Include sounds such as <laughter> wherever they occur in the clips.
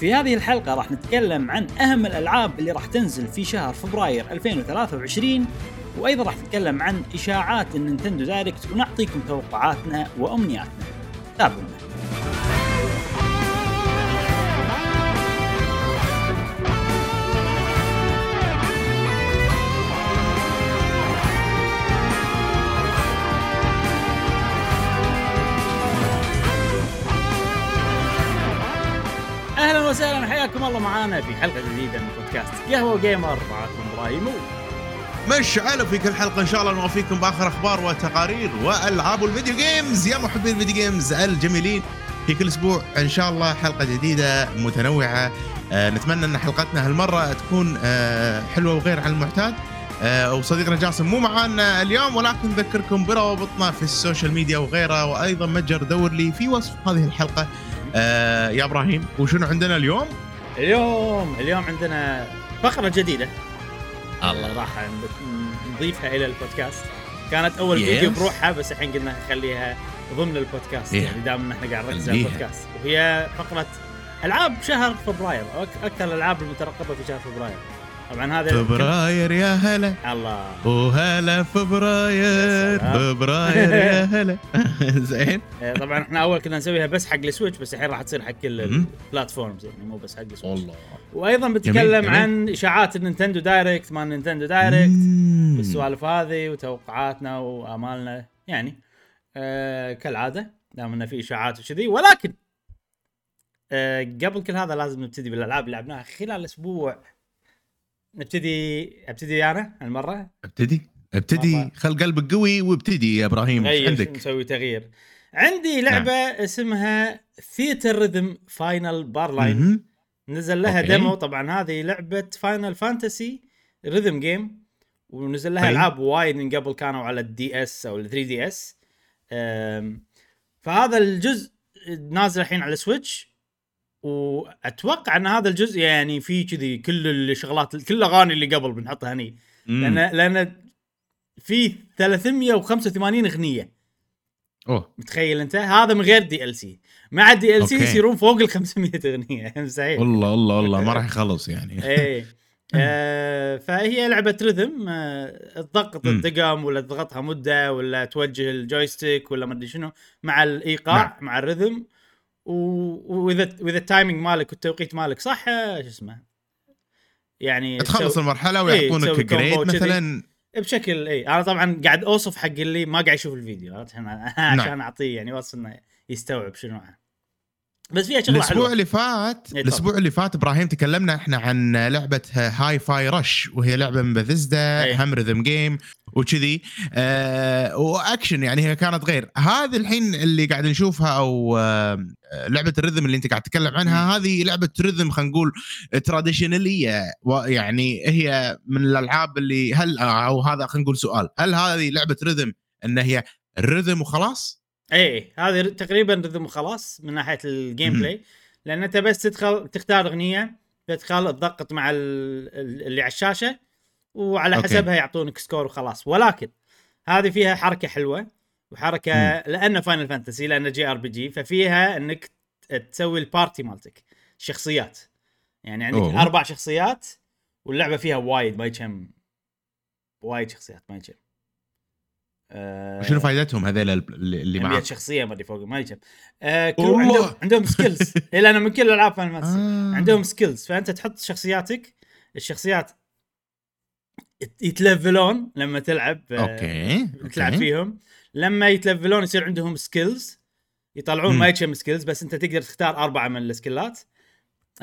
في هذه الحلقة راح نتكلم عن أهم الألعاب اللي راح تنزل في شهر فبراير 2023 وأيضا راح نتكلم عن إشاعات ال Nintendo Direct ونعطيكم توقعاتنا وأمنياتنا. تابعونا. وسهلا حياكم الله معانا في حلقة جديدة من بودكاست قهوة gamer. معكم إبراهيم. مشعل في كل حلقة إن شاء الله نوفيكم بآخر أخبار وتقارير وألعاب ال video games يا محبين ال video games الجميلين. في كل أسبوع إن شاء الله حلقة جديدة متنوعة. آه نتمنى أن حلقتنا هالمرة تكون آه حلوة وغير عن المعتاد. آه وصديقنا جاسم مو معانا اليوم ولكن نذكركم بروابطنا في ال social media وغيرها وأيضا متجر دور لي في وصف هذه الحلقة. آه يا إبراهيم وشنو عندنا اليوم؟ اليوم اليوم عندنا فقرة جديدة الله راح نضيفها إلى البودكاست كانت أول Yes. فيديو بروحها بس الحين قلنا نخليها ضمن البودكاست Yeah. يعني دام ان إحنا قاعد نركز على. البودكاست وهي فقرة ألعاب شهر فبراير أكثر الألعاب المترقبة في شهر فبراير طبعا هذا فبراير يا هلا. الله. وهلا فبراير. فبراير يا <laughs> هلا. <laughs> زين. آه، طبعا إحنا أول كنا نسويها بس حق ال Switch بس الحين راح تصير حق كل. ال platforms يعني مو بس حق ال Switch. والله. وأيضا بتكلم. عن إشاعات ال Nintendo Direct مال Nintendo Direct. والسوالف هذه وتوقعاتنا وآمالنا يعني. آه كالعادة دام انه في إشاعات وكذي. ولكن آه قبل كل هذا لازم نبتدي بالألعاب اللي لعبناها خلال أسبوع. نبتدي أبتدي أنا هالمرة؟ أبتدي. أبتدي. خل قلبك قوي وابتدي يا إبراهيم. إيش عندك؟ نسوي؟ تغيير. عندي لعبة اسمها Theatrhythm Final Bar Line. نزل لها okay. demo. طبعا هذه لعبة Final Fantasy rhythm game ونزل لها. ألعاب وايد من قبل كانوا على ال DS أو ال 3DS. فهذا الجزء نازل الحين على ال Switch وأتوقع أن هذا الجزء يعني فيه كذي كل الشغلات كل الاغاني اللي قبل بنحطها هني. لأن لأن في 385 أغنية. أوه. متخيل أنت؟ هذا من غير DLC مع ال DLC. يصيرون فوق ال 500 أغنية. <laughs> مستحيل والله والله والله ما راح يخلص يعني. إيه. <laughs> آه فهي لعبة rhythm آه تضغط. الدقم ولا تضغطها مدة ولا توجه ال joystick ولا ما أدري شنو مع الإيقاع نعم. مع ال rhythm و- واذا واذا ال timing مالك والتوقيت مالك صح؟ شو اسمه؟ يعني تخلص تسوي- المرحلة إيه، ويعطونك تسوي grade. مثلا. بشكل اي أنا طبعا قاعد أوصف حق اللي ما قاعد يشوف الفيديو <laughs> عشان نعم. أعطيه يعني وصف إنه يستوعب شنو. بس فيها شغلة الأسبوع حلوة اللي فات تفضل. الأسبوع اللي فات إبراهيم تكلمنا إحنا عن لعبة Hi-Fi Rush وهي لعبة من بثزدا. هم rhythm game وكذي آه وأكشن يعني هي كانت غير هذه الحين اللي قاعد نشوفها أو آه لعبة ال rhythm اللي أنت قاعد تتكلم عنها هذه لعبة rhythm خلينا نقول traditionally يعني هي من الألعاب اللي هل أو هذا خلينا نقول سؤال هل هذه لعبة rhythm إن هي ال rhythm وخلاص؟ اي هذه تقريبا rhythm وخلاص من ناحية ال gameplay لأن أنت بس تدخل تختار أغنية تدخل تضغط مع ال- ال- اللي على الشاشة وعلى okay. حسبها يعطونك score وخلاص ولكن هذه فيها حركة حلوة وحركة مم. لأنه فاينل فانتسي لأنه جي ار بي جي ففيها إنك تسوي البارتي مالتك شخصيات يعني عندك أوه. أربع شخصيات واللعبة فيها وايد ما يكم وايد شخصيات ما يكم آه، شنو فائدتهم هذول اللي 100 معك؟ شخصية ما أدري فوق ما يجب آه كل والله. عندهم عندهم سكيلز الا أنا من كل ألعاب فاينل فانتسي آه. عندهم سكيلز فأنت تحط شخصياتك الشخصيات يت- يتلفلون لما تلعب آه، okay تلعب okay. فيهم لما يتلفلون يصير عندهم skills يطلعون. ما يتشم skills بس أنت تقدر تختار أربعة من السكيلات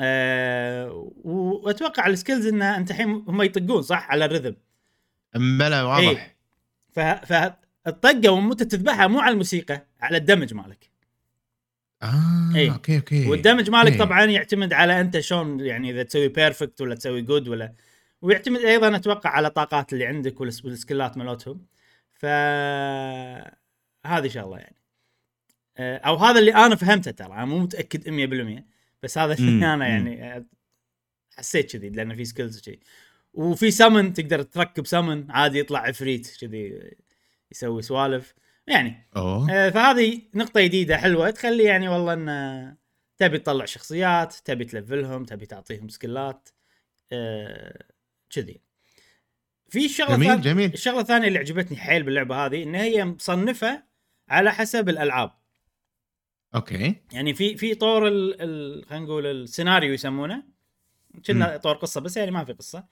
أه وأتوقع ال skills انه أنت الحين هم يطقون صح على ال rhythm بلا واضح إيه. فالطقه وانت تذبحها مو على الموسيقى على ال damage مالك آه إيه. okay okay وال damage مالك إيه. طبعا يعتمد على أنت شلون يعني إذا تسوي perfect ولا تسوي good ولا ويعتمد أيضا أتوقع على الطاقات اللي عندك والس- والسكيلات مالتهم ف هذه شغله يعني آه، أو هذا اللي أنا فهمته ترى أنا مو متأكد 100% بس هذا اللي أنا. يعني آه، حسيت كذي لأن في skills وشي وفي سمن تقدر تركب سمن عادي يطلع عفريت كذي يسوي سوالف. يعني أوه. آه، فهذه نقطة جديدة حلوة تخلي يعني والله إن تبي تطلع شخصيات تبي تلفلهم تبي تعطيهم سكلات آه، كذي. في شغلة جميل ثانية جميل. الشغله الثانية اللي عجبتني حيل باللعبة هذه إن هي مصنفة على حسب الألعاب. أوكي. يعني في في طور ال خلينا نقول السيناريو يسمونه. كنا طور قصة بس يعني ما في قصة.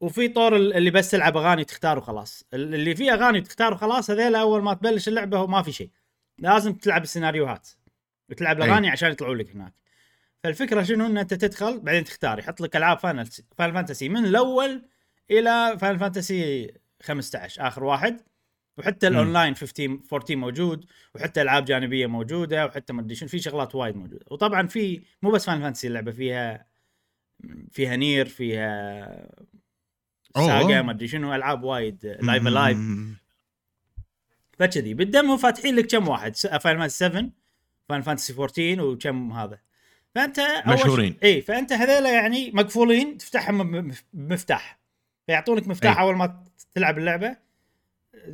وفي طور ال- اللي بس تلعب أغاني تختار وخلاص. ال- اللي فيه أغاني تختار وخلاص هذيلا أول ما تبلش اللعبة هو ما في شيء. لازم تلعب السيناريوهات. وتلعب. الأغاني عشان يطلعوا لك هناك. فالفكرة شنو؟ إن أنت تدخل بعدين تختار. يحط لك ألعاب Final Fantasy من الأول إلى Final Fantasy 15 آخر واحد. وحتى. الأونلاين 15 14 موجود. وحتى ألعاب جانبية موجودة. وحتى ما أدري شنو في شغلات وايد موجودة. وطبعا في مو بس Final Fantasy اللعبة فيها فيها NieR فيها SaGa ما أدري شنو ألعاب وايد Live A Live. فكذي. بال demo فاتحين لك كم واحد؟ Final Fantasy 7 Final Fantasy 14 وكم هذا. فأنت مشهورين. اي فأنت هذيلا يعني مقفولين تفتحهم بم- بمفتاح فيعطونك مفتاح أي. أول ما تلعب اللعبة.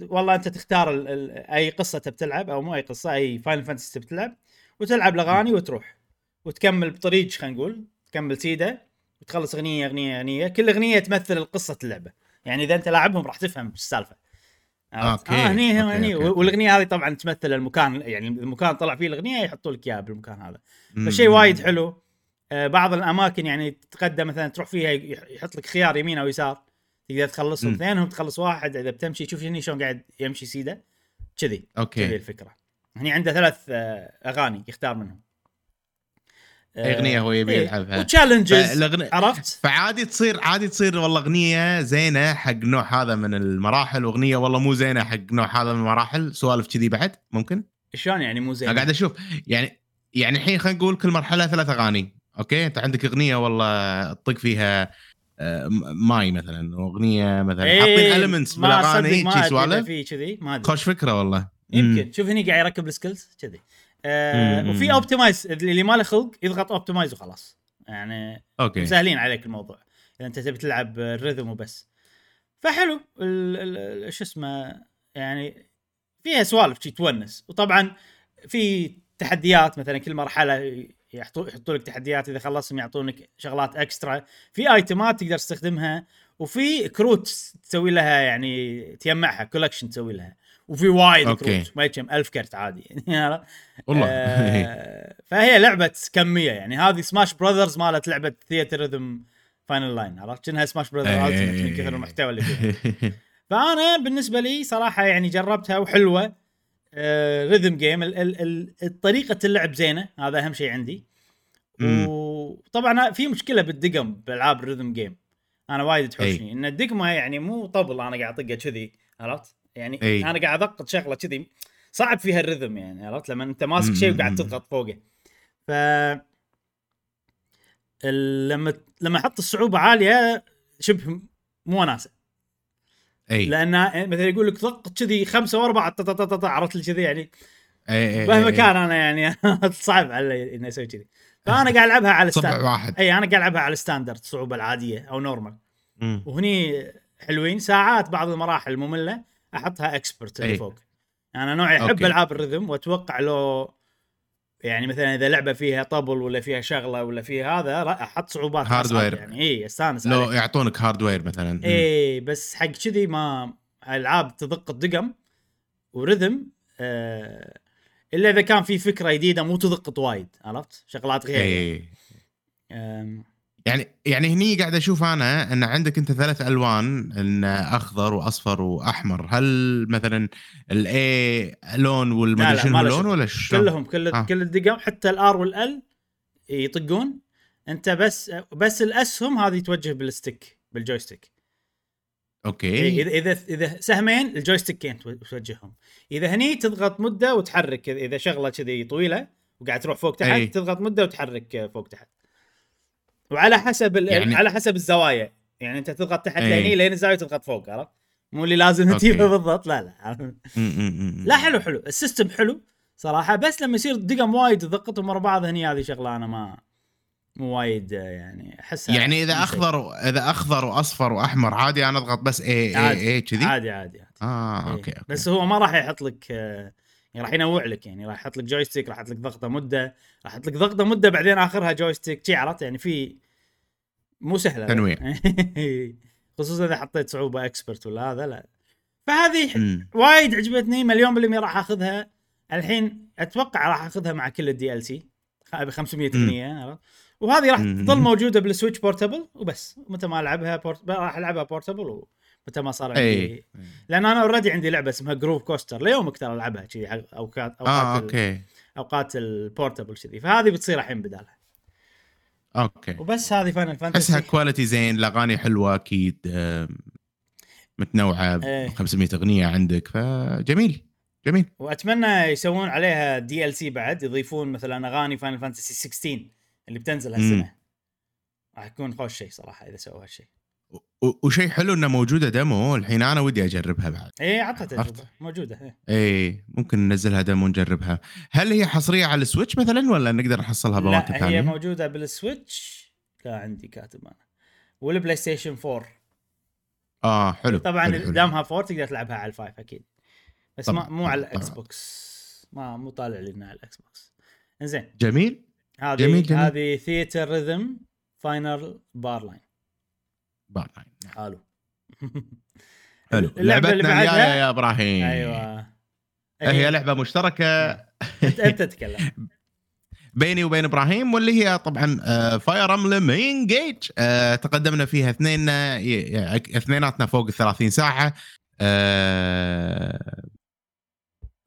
والله أنت تختار ال ال أي قصة تبي تلعب أو مو أي قصة أي Final Fantasy تبي تلعب وتلعب الأغاني وتروح. وتكمل بطريق خلينا نقول تكمل سيده وتخلص أغنية أغنية أغنية كل أغنية تمثل قصة اللعبة. يعني إذا أنت لاعبهم راح تفهم السالفه؟ okay. آه هني okay، هني. والأغنية هذه طبعا تمثل المكان يعني المكان طلع فيه الأغنية يحطوا لك إياها بالمكان هذا. فشيء وايد حلو. آه، بعض الأماكن يعني تتقدم مثلا تروح فيها يح- يحط لك خيار يمين أو يسار. تقدر تخلصهم. اثنينهم تخلص واحد. إذا بتمشي شوف هني شلون قاعد يمشي سيدة. كذي. كذي okay الفكرة. هني عنده ثلاث آه، أغاني يختار منهم. أغنية هو يبي يلعبها. و challenges فالأغنية- عرفت؟ فعادي تصير عادي تصير والله أغنية زينة حق نوع هذا من المراحل وأغنية والله مو زينة حق نوع هذا من المراحل. سوالف كذي بعد ممكن؟ شلون يعني مو زين؟ أنا قاعد أشوف. يعني يعني الحين خلينا نقول كل مرحلة ثلاث أغاني okay؟ أنت عندك أغنية والله تطق فيها آه، ماي مثلا وأغنية مثلا. إيه، حاطين ال elements بالأغاني شي سوالف؟ في كذي ما أدري. خوش فكرة والله. يمكن. شوف هني قاعد يركب ال skills كذي. آه. وفي optimize اللي ما له خلق يضغط optimize وخلاص. يعني okay. مسهلين عليك الموضوع إذا أنت تبي تلعب ال rhythm وبس. فحلو شو اسمه يعني فيها سوالف شي تونس. وطبعا في تحديات مثلا كل مرحلة يحطوا يحطوا لك تحديات إذا خلصهم يعطونك شغلات extra في item ات تقدر تستخدمها وفي كروت تسوي لها يعني تجمعها collection تسوي لها. وفي وايد okay. كروت ما يجمع ألف كرت عادي يعني <laughs> والله. آه، <laughs> فهي لعبة كمية يعني هذه Smash Brothers مالت لعبة Theatrhythm Final Bar Line عرفت؟ كأنها Smash Brother Ultimate من كثر المحتوى اللي فيها. <laughs> فأنا بالنسبة لي صراحة يعني جربتها وحلوة. آه rhythm game ال- ال- ال- طريقة اللعب زينة هذا أهم شيء عندي. مم. وطبعا في مشكلة بالدقم بالعاب ال rhythm game أنا وايد تحوشني. إن الدقمة يعني مو طبل أنا قاعد اطقه كذي عرفت؟ يعني أي. أنا قاعد اضغط شغلة كذي صعب فيها ال rhythm يعني عرفت؟ لما أنت ماسك شيء وقاعد. تضغط فوقه. ف لما لما أحط الصعوبة عالية شبه مو وناسه إي. لأن مثلا يقول لك ضغط كذي خمسة وأربعة عرفت؟ لي كذي يعني. إي مهما كان أنا يعني <laughs> صعب علي إني أسوي كذي. فأنا قاعد ألعبها على standard واحد. إي أنا قاعد ألعبها على standard الصعوبه العادية أو normal. وهني حلوين ساعات بعض المراحل مملة أحطها expert اللي. فوق أنا نوعي أحب okay. ألعاب ال rhythm وأتوقع لو يعني مثلا إذا لعبة فيها طبل ولا فيها شغلة ولا فيها هذا أحط صعوبات hard وايد. يعني إي أستانس لو عليه. يعطونك hardware مثلا. إي بس حق كذي ما ألعاب تدق الدقم و rhythm آه إلا إذا كان في فكرة جديدة مو تدق وايد عرفت شغلات غير اي يعني يعني هني قاعد أشوف أنا إن عندك أنت ثلاث ألوان إن أخضر وأصفر وأحمر هل مثلا الاي لون والمدري شنو له لون. ولا شلون؟ كلهم كل آه. كل الدقم حتى ال R وال L يطقون أنت بس بس الاسهم هذه توجه بال stick بال joystick okay اذا اذا إذا سهمين ال joystick ين تو- توجههم إذا هني تضغط مدة وتحرك إذا شغلة كذي طويلة وقاعد تروح فوق تحت أي. تضغط مدة وتحرك فوق تحت وعلى حسب ال... يعني- على حسب الزوايا يعني انت تضغط تحت أي. لهني لين الزاويه تضغط فوق عرفت مو اللي لازم okay. تجيبه بالضبط لا لا. لا حلو حلو ال system حلو صراحة بس لما يصير دقم وايد تضغطهم ورا بعض هني هذه شغلة أنا ما مو وايد يعني أحسها يعني إذا. أخضر إذا أخضر وأصفر وأحمر عادي أنا أضغط بس اي. اي اي كذي عادي عادي عادي آه إيه. okay okay بس هو ما راح يحط لك آه، يعني راح ينوع لك يعني راح يحط لك joystick راح يحط لك ضغطة مدة راح يحط لك ضغطة مدة بعدين آخرها joystick شي عرفت يعني في مو سهلة تنويع. <laughs> خصوصا إذا حطيت صعوبة expert ولا هذا لا فهذه. وايد عجبتني مليون بالمية راح آخذها الحين أتوقع راح آخذها مع كل ال DLC ب 500 مم. اغنيه عرفت؟ وهذه راح. تظل موجودة بال Switch portable وبس متى ما ألعبها port... راح ألعبها portable ومتى ما صار عندي اي لأن أنا already عندي لعبة اسمها Groove Coaster ليومك ترى ألعبها كذي حق اوقات أوقات ال- okay. أوقات ال portable كذي. فهذه بتصير الحين بدالها. okay. وبس هذه Final أحسها Fantasy quality زين الأغاني حلوة أكيد متنوعة إيه. 500 أغنية عندك فجميل جميل. وأتمنى يسوون عليها DLC بعد يضيفون مثلا أغاني Final Fantasy 16 اللي بتنزل هالسنة. راح يكون خوش شيء صراحة إذا سووا هالشيء وشيء حلو انه موجودة demo الحين أنا ودي أجربها بعد. إيه عطها. تجربه موجودة إيه. اي ممكن ننزلها demo ونجربها. هل هي حصرية على ال Switch مثلا ولا نقدر نحصلها باماكن لا هي ثانية موجودة بال Switch. لا عندي كاتب أنا. وال PlayStation 4 آه حلو طبعا. دامها 4 تقدر تلعبها على ال five أكيد. بس ما مو على ال Xbox ما مو طالع لي إنها على ال Xbox زين جميل هذه. هذه Theatrhythm Final Bar Line Bar Line. حلو. <laughs> حلو. اللي لعبتنا الجاية بعدها- يا إبراهيم. أيوه. هي لعبة مشتركة. انت أنت تتكلم. <laughs> بيني وبين إبراهيم واللي هي طبعا Fire Emblem Engage تقدمنا فيها اثنين آه، اثنيناتنا فوق ال 30 ساعة. آه،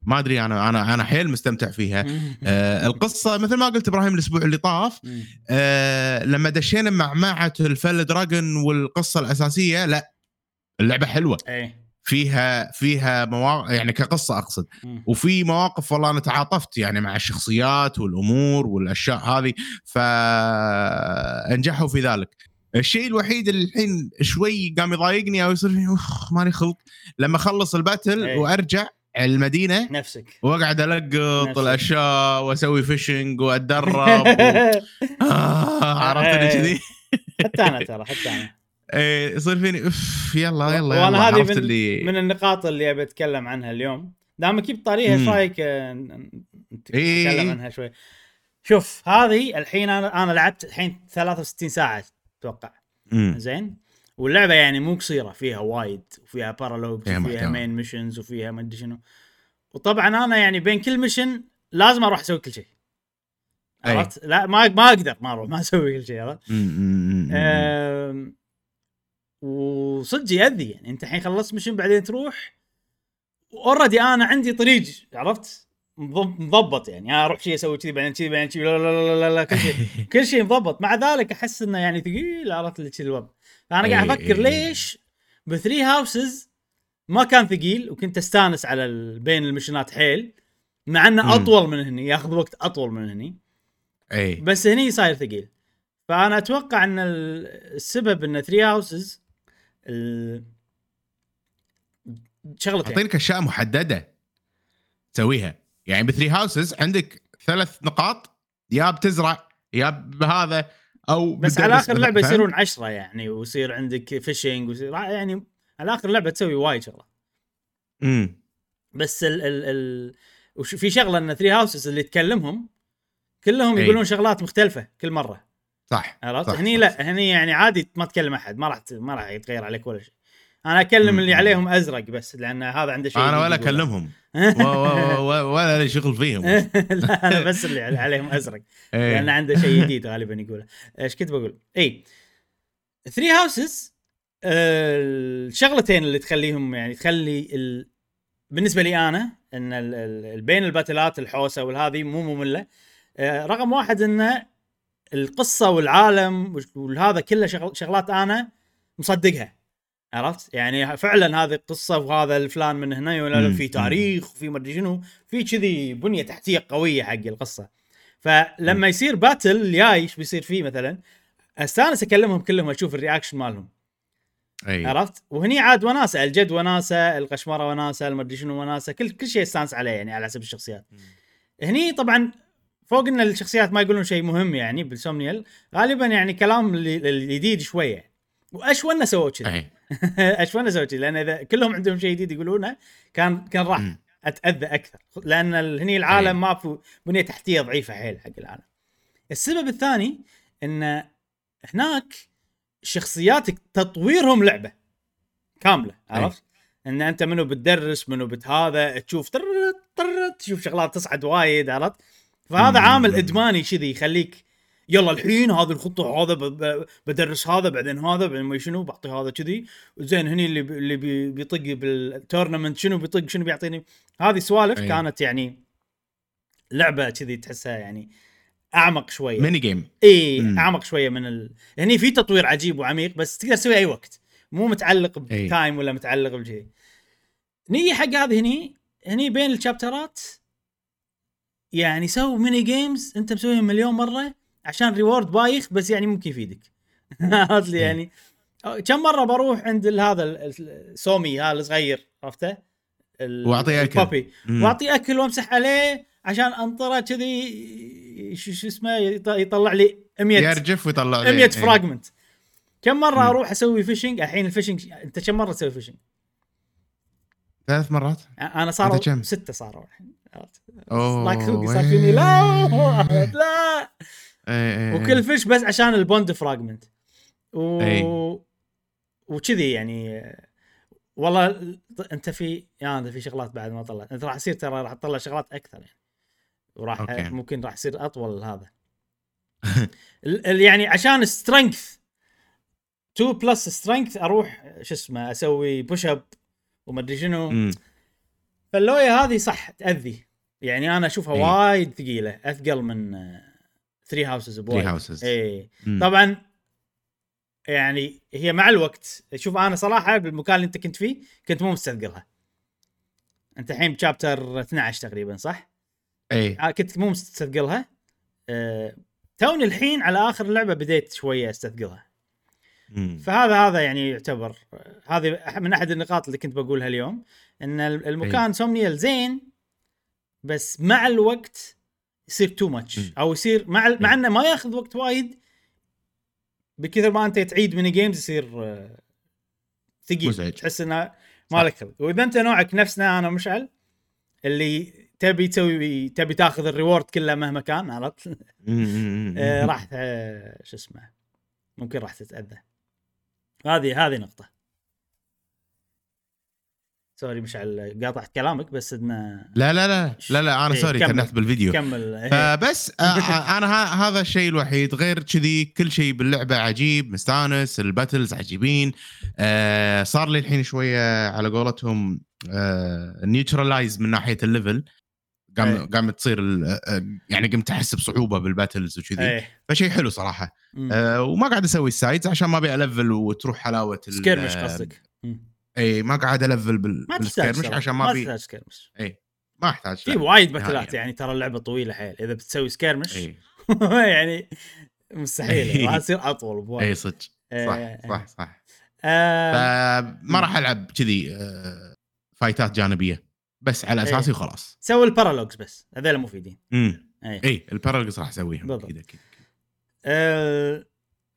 ما أدري أنا أنا أنا حيل مستمتع فيها. آه، القصة مثل ما قلت إبراهيم الأسبوع اللي طاف آه، لما دشينا مع مع ال Fell Dragon والقصة الأساسية لا اللعبة حلوة. إيه. فيها فيها مواقف يعني كقصة أقصد. وفي مواقف والله أنا تعاطفت يعني مع الشخصيات والأمور والأشياء هذه فنجحوا في ذلك. الشيء الوحيد اللي الحين شوي قام يضايقني أو يصير ماني خلق. لما أخلص ال battle إيه. وأرجع المدينة نفسك. واقعد ألقط الأشياء وأسوي fishing وأتدرب و... <laughs> آه عرفتني إيه. كذي؟ حتى أنا ترى حتى أنا. <laughs> إيه، يصير فيني أف يلا يلا وأنا هذه عرفت من اللي من النقاط اللي أبي أتكلم عنها اليوم. دامك جبت طاريها إيش. رأيك؟ آه، ن- ن- إيه. نتكلم عنها شوي. شوف هذه الحين أنا أنا لعبت الحين 63 ساعة أتوقع. زين؟ واللعبة يعني مو قصيرة فيها وايد وفيها paralogues فيها وفيها. main missions وفيها ما أدري شنو. وطبعا أنا يعني بين كل mission لازم أروح أسوي كل شيء. عرفت؟ لا ما ما أقدر ما أروح ما أسوي كل شيء عرفت؟ وصدق يأذي. يعني أنت الحين خلصت mission بعدين تروح already أنا عندي طريق عرفت؟ مضب- مضبط يعني. أنا أروح شيء أسوي كذي بعدين كذي بعدين كذي لا لا لا لا, لا كل شيء <laughs> كل شيء مضبط. مع ذلك أحس إنه يعني ثقيل عرفت؟ اللي كذي الوضع. فانا قاعد إيه، أفكر إيه. ليش ب Three Houses ما كان ثقيل وكنت أستانس على ال- بين ال mission ات حيل مع إنه. أطول من هني ياخذ وقت أطول من هني. إي. بس هني صاير ثقيل. فأنا أتوقع إن ال- السبب إن Three Houses شغلتين أعطينك أشياء محددة تسويها. يعني ب Three Houses عندك ثلاث نقاط يا بتزرع يا بهذا أو بس على آخر فاهم؟ يصيرون عشرة يعني ويصير عندك fishing ويصير يعني على آخر اللعبه تسوي وايد شغله امم بس ال ال ال وش في شغلة إن ثري هاوسز اللي تكلمهم كلهم أي. يقولون شغلات مختلفة كل مرة صح عرفت هني صح، لا. هني يعني عادي ما تكلم أحد ما راح ما راح يتغير عليك ولا شيء أنا اكلم. اللي عليهم ازرق بس لأن هذا عنده شيء أنا ولا. أكلمهم. <laughs> ولا لي شغل فيهم. لا أنا بس اللي عليهم أزرق. <laughs> إيه. لأن عنده شيء جديد غالبا يقوله. إيش كنت بقول؟ اي ثري هاوسز الشغلتين اللي تخليهم يعني تخلي ال... بالنسبة لي أنا إن ال... ال... بين الباتلات الحوسة والهذه مو مملة. آه، رقم واحد إن القصة والعالم وهذا كله شغل... شغلات أنا مصدقها. عرفت؟ يعني فعلا هذه القصة وهذا الفلان من هنا ولا لا مم. في تاريخ وفي ما أدري شنو في كذي بنية تحتية قوية حق القصة. فلما يصير battle جاي إيش بيصير فيه مثلا؟ أستانس أكلمهم كلهم أشوف ال reaction مالهم. أي. عرفت؟ وهني عاد وناسة الجد وناسة القشمرة وناسة المدري شنو وناسة كل كل شيء أستانس عليه يعني على حسب الشخصيات. هني طبعا فوق إن الشخصيات ما يقولون شيء مهم يعني بال Somniel غالبا يعني كلام الجديد شوية. وشلونا سووا كذا أي <laughs> شلونا سووا كذا لأن إذا كلهم عندهم شيء جديد يقولونه كان كان راح. أتأذى أكثر لأن هني العالم. ما في بنية تحتية ضعيفة حيل حق العالم السبب الثاني إن هناك شخصياتك تطويرهم لعبة كاملة عرفت؟ إن أنت منو بتدرس منو بتهذا تشوف تشوف شغلات تصعد وايد عرفت؟ فهذا. عامل إدماني كذي يخليك يلا الحين هذه الخطة هذا بدرس هذا بعدين هذا بعدين ما شنو بعطي هذا كذي. زين هني اللي بي- اللي بي- بيطق بال tournament شنو بيطق شنو بيعطيني. هذه سوالف أي. كانت يعني لعبة كذي تحسها يعني أعمق شوية. mini game إي. أعمق شوية من ال... هني في تطوير عجيب وعميق بس تقدر تسوي أي وقت. مو متعلق. ب time ولا متعلق بشيء نيجي حق هذه هني. هني بين ال chapter ات يعني سووا mini games أنت مسويهم مليون مرة. عشان reward بايخ بس يعني ممكن يفيدك <laughs> عرفت لي إي. يعني كم مرة بروح عند هذا ال- ال- ال Sommie هذا الصغير عرفته؟ وأعطيه أكل. ال puppy. وأعطيه أكل وأمسح عليه عشان أنطره كذي شو اسمه يط- يطلع لي 100 يرجف ويطلع لي 100 إيه. fragment كم مرة. أروح أسوي fishing الحين ال fishing أنت كم مرة تسوي fishing؟ ثلاث مرات أنا صاروا؟ ستة صاروا الحين like صار؟ فيني لا لا إيه، إيه، وكل fish بس عشان ال bond fragment و أي. وكذي يعني والله أنت في يا أنت في شغلات بعد ما طلعت أنت راح يصير ترى راح تطلع شغلات أكثر يعني وراح okay. ممكن راح يصير أطول هذا <laughs> يعني عشان strength 2 plus strength أروح شو اسمه أسوي push up ومدري شنو مم. فاللويا هذه صح تأذي يعني أنا أشوفها إي. وايد ثقيلة أثقل من 3 Houses بوايد Three Houses. اي. طبعا يعني هي مع الوقت شوف أنا صراحة بالمكان اللي أنت كنت فيه كنت مو مستثقلها أنت الحين ب chapter 12 تقريبا صح؟ اي آه، كنت مو مستثقلها أه توني الحين على آخر اللعبة بديت شوية أستثقلها. فهذا هذا يعني يعتبر هذه من أحد النقاط اللي كنت بقولها اليوم إن ال- المكان Somniel زين بس مع الوقت يصير too much. أو يصير مع مع إنه ما ياخذ وقت وايد بكثر ما أنت تعيد mini games يصير آه، ثقيل مزعج. تحس إنه صح. ما لك خلق وإذا أنت نوعك نفسنا أنا ومشعل اللي تبي تسوي تبي تاخذ ال reward كله مهما كان عرفت؟ آه، راح آه، شو اسمه ممكن راح تتأذى هذه هذه نقطة sorry مشعل قاطعت كلامك بس إنه لا لا لا لا لا أنا إيه، sorry كمل. تنحت بالفيديو كمل إيه. فبس آه، آه، أنا ه- هذا الشيء الوحيد غير كذي كل شيء باللعبة عجيب مستانس ال battles عجيبين آه صار لي الحين شوية على قولتهم آه neutralize من ناحية ال level قام إيه. قام تصير آه، يعني قمت أحس بصعوبة بال battles وكذي فشيء حلو صراحة. آه وما قاعد أسوي ال sides عشان ما أبي ألفل وتروح حلاوة skirmish آه، قصدك. اي ما قاعد ألفل بال- ما ترى. عشان ما ما ابي تحتاج سكيرمش اي ما احتاج في. وايد باتلات. يعني ترى اللعبة طويلة حيل. إذا بتسوي skirmish اي <laughs> يعني مستحيل. <laughs> راح تصير أطول بوايد. اي صدق. إيه. صح صح. صح آه. فما راح ألعب كذي آه، فايتات جانبية. بس على أساسي إيه. وخلاص. سوي ال paralogues بس. هذول مفيدين امم اي ال paralogues راح أسويهم. بالضبط. أكيد أكيد آه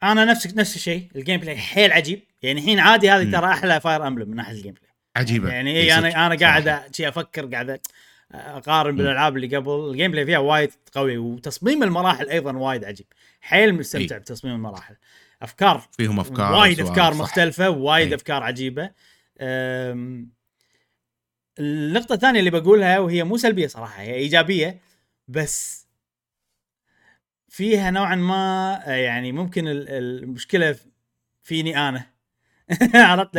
أنا نفس نفس الشيء. ال gameplay حيل عجيب. يعني الحين عادي هذه. ترى أحلى Fire Emblem من ناحيه الجيم بلاي عجيبة يعني إي اي صدق، أنا أنا قاعد صراحة. شي أفكر قاعد أقارن. بالألعاب اللي قبل ال gameplay فيها وايد قوي وتصميم المراحل أيضا وايد عجيب حيل مستمتع إي. بتصميم المراحل أفكار فيهم أفكار وايد أفكار صح. مختلفة وايد إي. أفكار عجيبة أم، النقطة الثانية اللي بقولها وهي مو سلبية صراحة هي إيجابية بس فيها نوعا ما يعني ممكن ال- المشكلة فيني أنا <laughs> عرفت.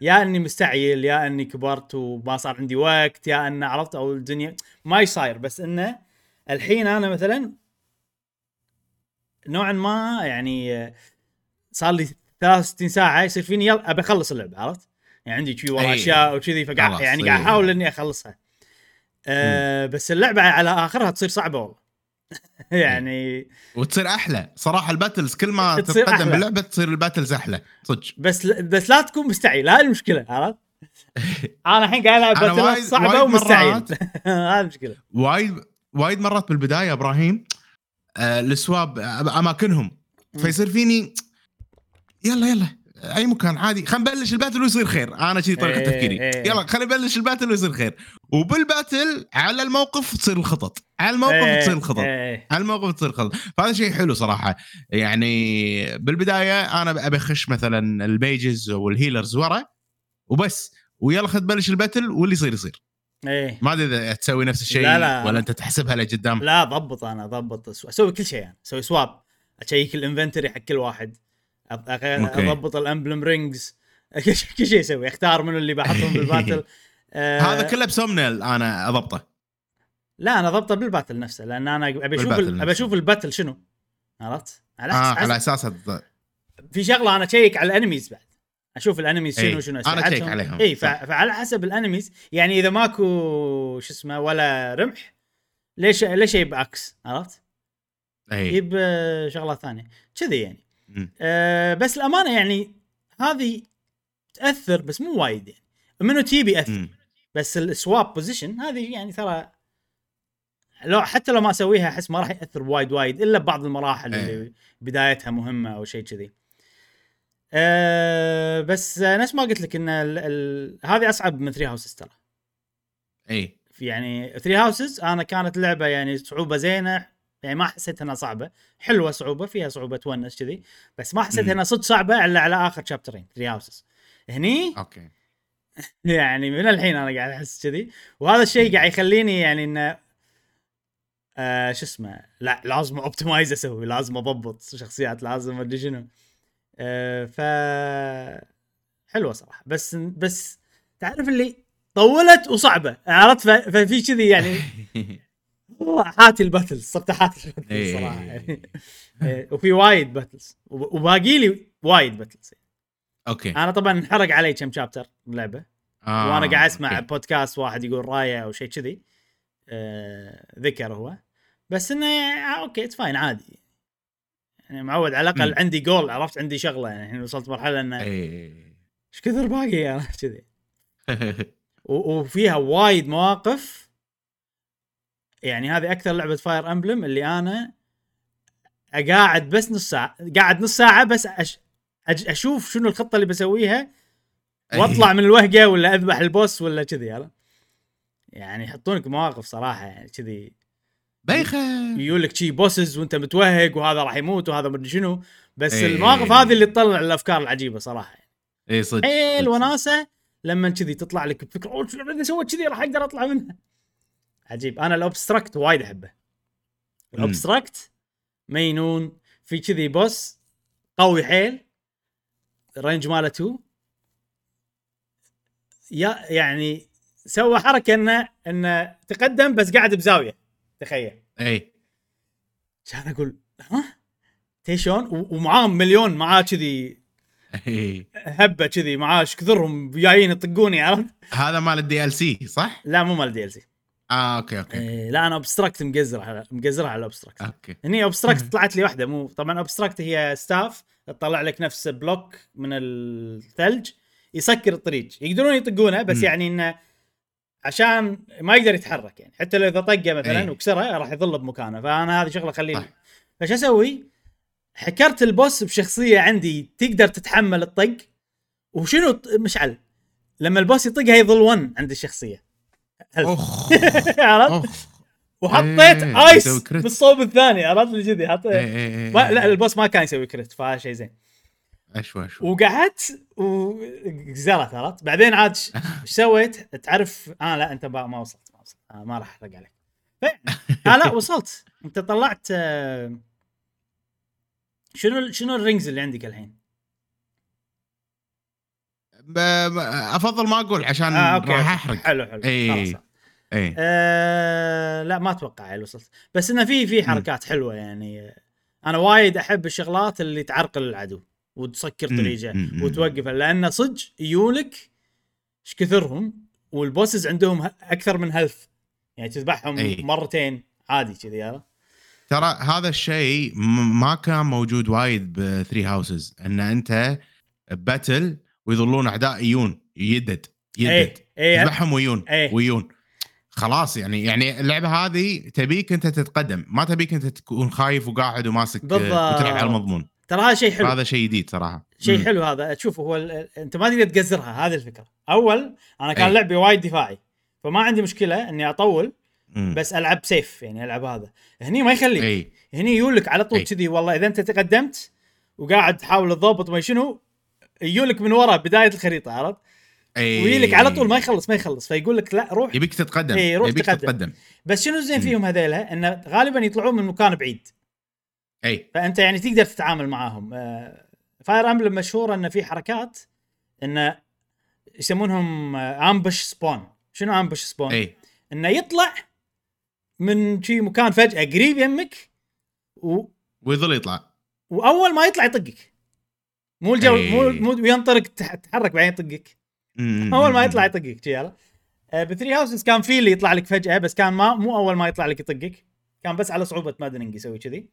يا إني مستعجل يا إني كبرت وما صار عندي وقت يا ان عرفت أو الدنيا ما يصاير بس إنه الحين أنا مثلا نوعا ما يعني صار لي 63 ساعة يصير فيني يلا أبي أخلص اللعبة عرفت؟ يعني عندي شي ورا أي. أشياء وكذي فقاعد يعني أي. قاعد أحاول إني أخلصها. أه بس اللعبة على آخرها تصير صعبة والله. <laughs> يعني وتصير أحلى. صراحة ال battles كل ما <laughs> تتقدم. باللعبه تصير ال battles أحلى. صدق. بس بس لا تكون مستعجل. هاي المشكلة عرفت؟ <laughs> أنا الحين قاعد ألعب باتلات وايد- صعبة وايد ومستعجل. هاي المشكلة. وايد وايد مرات بالبداية إبراهيم آه ال swap أماكنهم. فيصير فيني يلا يلا. أي مكان عادي. خلينا نبلش ال battle ويصير خير. أنا كذي طريقة إيه، تفكيري. إيه. يلا خلينا نبلش ال battle ويصير خير. وبال battle على الموقف تصير الخطط. على الموقف إيه، تصير الخطط إيه. على الموقف تصير خطط فهذا شيء حلو صراحة. يعني بالبداية أنا أبي أخش مثلا ال mages وال healers ورا وبس. ويلا خد بلش ال battle واللي يصير يصير. إيه. ما أدري إذا تسوي نفس الشيء لا، لا. ولا أنت تحسبها لقدام. لا ضبط أنا ضبط. أسوي كل شيء يعني أسوي swap أشيك ال inventory حق كل واحد. أضبط ال emblem rings. <laughs> كل شيء أسوي. أختار منو اللي بحطهم بال battle. <laughs> آه، هذا كله بال Somniel أنا أضبطه. لا أنا ضبطه بال battle نفسه لأن أنا أبي أشوف أبي. أشوف ال battle شنو عرفت؟ على آه حسب على أساس في شغلة أنا أشيك على ال enemies بعد أشوف ال enemies شنو. شنو أشيك أسلحتهم. عليهم. اي. فعلى حسب ال enemies يعني إذا ماكو شو اسمه ولا رمح ليش ليش يجيب axe عرفت؟ اي يجيب آه، شغلات ثانية كذي يعني. أه بس الأمانة يعني هذه تأثر بس مو وايد يعني منو تيبي يأثر مم. بس ال swap position هذه يعني ترى لو حتى لو ما اسويها أحس ما راح يأثر وايد وايد إلا ببعض المراحل إيه. اللي بدايتها مهمة أو شيء كذي. أه بس نفس ما قلت لك إن ال ال هذه أصعب من Three Houses ترى. اي في يعني Three Houses أنا كانت لعبة يعني صعوبة زينة يعني ما حسيت إنها صعبة حلوة صعوبة فيها صعوبة تونس كذي بس ما حسيت. إنها صدق صعبة إلا على آخر شابترين Three Houses هني okay <laughs> يعني من الحين أنا قاعد أحس كذي وهذا الشيء قاعد يخليني يعني إنه آه شو اسمه؟ لا لازم optimize أسوي لازم أضبط شخصيات لازم أدري شنو. آه ف حلوة صراحة. بس بس تعرف اللي طولت وصعبة عرفت؟ ففي كذي يعني <laughs> حاتي ال battles صرت حاتي ال battles إيه. صراحة. يعني وفي وايد battles. وب- وباقي لي وايد battles. okay. أنا طبعا انحرق علي كم chapter اللعبه آه، وأنا قاعد أسمع okay. بودكاست واحد يقول رايه أو شيء كذي. آه ذكر هو. بس إنه آه okay it's fine عادي. يعني معود على الأقل. عندي جول عرفت؟ عندي شغلة يعني الحين وصلت مرحلة إنه اي إيش كثر باقي؟ <laughs> أنا كذي. <laughs> وفيها وايد مواقف. يعني هذه أكثر لعبة Fire Emblem اللي أنا أقاعد بس نص ساعة قاعد نص ساعة بس أش... أج... أشوف شنو الخطة اللي بسويها وأطلع من الوهقه ولا أذبح ال boss ولا كذي؟ يعني يحطونك مواقف صراحة يعني كذي. بايخه يقول لك شي bosses وانت متوهق وهذا راح يموت وهذا مدري شنو. بس إيه. المواقف هذه اللي تطلع الأفكار العجيبة صراحة. اي صدق حيل. وناسة لما كذي تطلع لك بفكرة أوه اذا سويت كذي؟ راح أقدر أطلع منها. عجيب. أنا ال obstruct وايد أحبه. ال obstruct مينون في كذي boss قوي حيل ال range ماله 2 يا يعني سوى حركة إنه إنه تقدم بس قاعد بزاوية. تخيل. إي. كان أقول ها تي شلون؟ و- ومعاه مليون معاه كذي. هبة كذي معاه إيش كثرهم جايين يطقوني عرفت؟ هذا مال ال DLC صح؟ لا مو مال DLC آه okay okay. إيه لا أنا obstruct مقزرها مقزرها على obstruct okay. هني obstruct <laughs> طلعت لي واحدة مو طبعا obstruct هي staff تطلع لك نفس block من الثلج يسكر الطريق. يقدرون يطقونه بس مم. يعني إنه عشان ما يقدر يتحرك يعني حتى لو إذا طقه مثلا أي. وكسره راح يظل بمكانه فأنا هذه شغلة خليني صح. فش أسوي؟ حكرت ال boss بشخصية عندي تقدر تتحمل الطق وشنو مشعل لما ال boss يطقها يظل 1 عند الشخصية <laughs> عرفت؟ وحطيت إيه، ice. بالصوب الثاني عرفت لي كذي حطيت إي إي إي. ما لا ال boss ما كان يسوي crit فهذا شيء زين أشوى أشوى. وقعدت وقزرت عرفت؟ بعدين عاد إيش <laughs> سويت؟ تعرف آه لا أنت ما وصلت ما وصلت. آه ما راح أحرق عليك. آه لا وصلت. أنت طلعت آه شنو شنو ال rings اللي عندك الحين؟ أفضل ما أقول عشان آه okay راح أوكي. أحرق. حلو حلو. اي آه لا ما أتوقع عيل وصلت. بس انه في في حركات حلوة يعني. أنا وايد أحب الشغلات اللي تعرقل العدو. وتسكر طريقة. وتوقفه لأن صدق يجونك إيش كثرهم وال bosses عندهم أكثر من health يعني تذبحهم أي. مرتين عادي كذي عرفت؟ ترى هذا الشيء ما كان موجود وايد ب Three Houses إن أنت battle ويظلون أعداء يجون يدد يدد تذبحهم ويون إيه. ويون خلاص يعني يعني اللعبة هذه تبيك أنت تتقدم ما تبيك أنت تكون خايف وقاعد وماسك بالضبط. وتلعب على المضمون ترى هذا شيء حلو هذا شيء جديد صراحة شيء. حلو هذا تشوف هو ال- أنت ما تقدر تقزرها هذه الفكرة أول أنا كان أي. لعبي وايد دفاعي فما عندي مشكلة إني أطول مم. بس ألعب سيف يعني ألعب هذا هني ما يخليك أي هني يقولك على طول أي. كذي والله إذا أنت تقدمت وقاعد تحاول تضبط ما شنو يجولك من ورا بداية الخريطة عرفت؟ أي ويجيلك على طول ما يخلص ما يخلص فيقول لك لا روح يبيك تتقدم إي، روح يبيك تقدم. تتقدم بس شنو الزين. فيهم هذيلا انه غالبا يطلعون من مكان بعيد أي. فأنت يعني تقدر تتعامل معاهم. آه، Fire Emblem مشهوره انه في حركات انه يسمونهم ambush spawn شنو ambush spawn؟ أي. إنه يطلع من شي مكان فجأة قريب يمك و... ويظل يطلع. وأول ما يطلع يطقك. مو الجو أي. مو مو ينطرق تح- تتحرك بعدين يطقك. أول ما يطلع يطقك شي يلا. آه، ب Three Houses كان في اللي يطلع لك فجأة بس كان ما مو أول ما يطلع لك يطقك. كان بس على صعوبة Maddening يسوي كذي.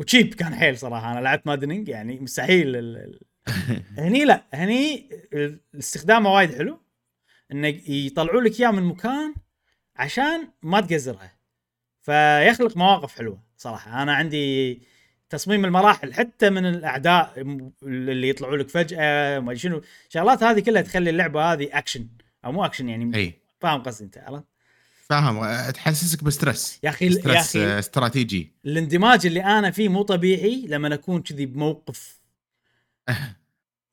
و cheap كان حيل صراحة أنا لعبت Maddening يعني مستحيل ال... <laughs> هني لا هني استخدامه وايد حلو انه يطلعوا لك إياه من مكان عشان ما تقزرها. فيخلق مواقف حلوة صراحة. أنا عندي تصميم المراحل حتى من الأعداء اللي يطلعوا لك فجأة ما شنو. الشغلات هذه كلها تخلي اللعبة هذه اكشن أو مو اكشن يعني فاهم قصدي أنت عرفت؟ فاهم تحسسك ب stress. يا أخي يا أخي آه، استراتيجي. الاندماج اللي أنا فيه مو طبيعي لما أكون كذي بموقف. <laughs>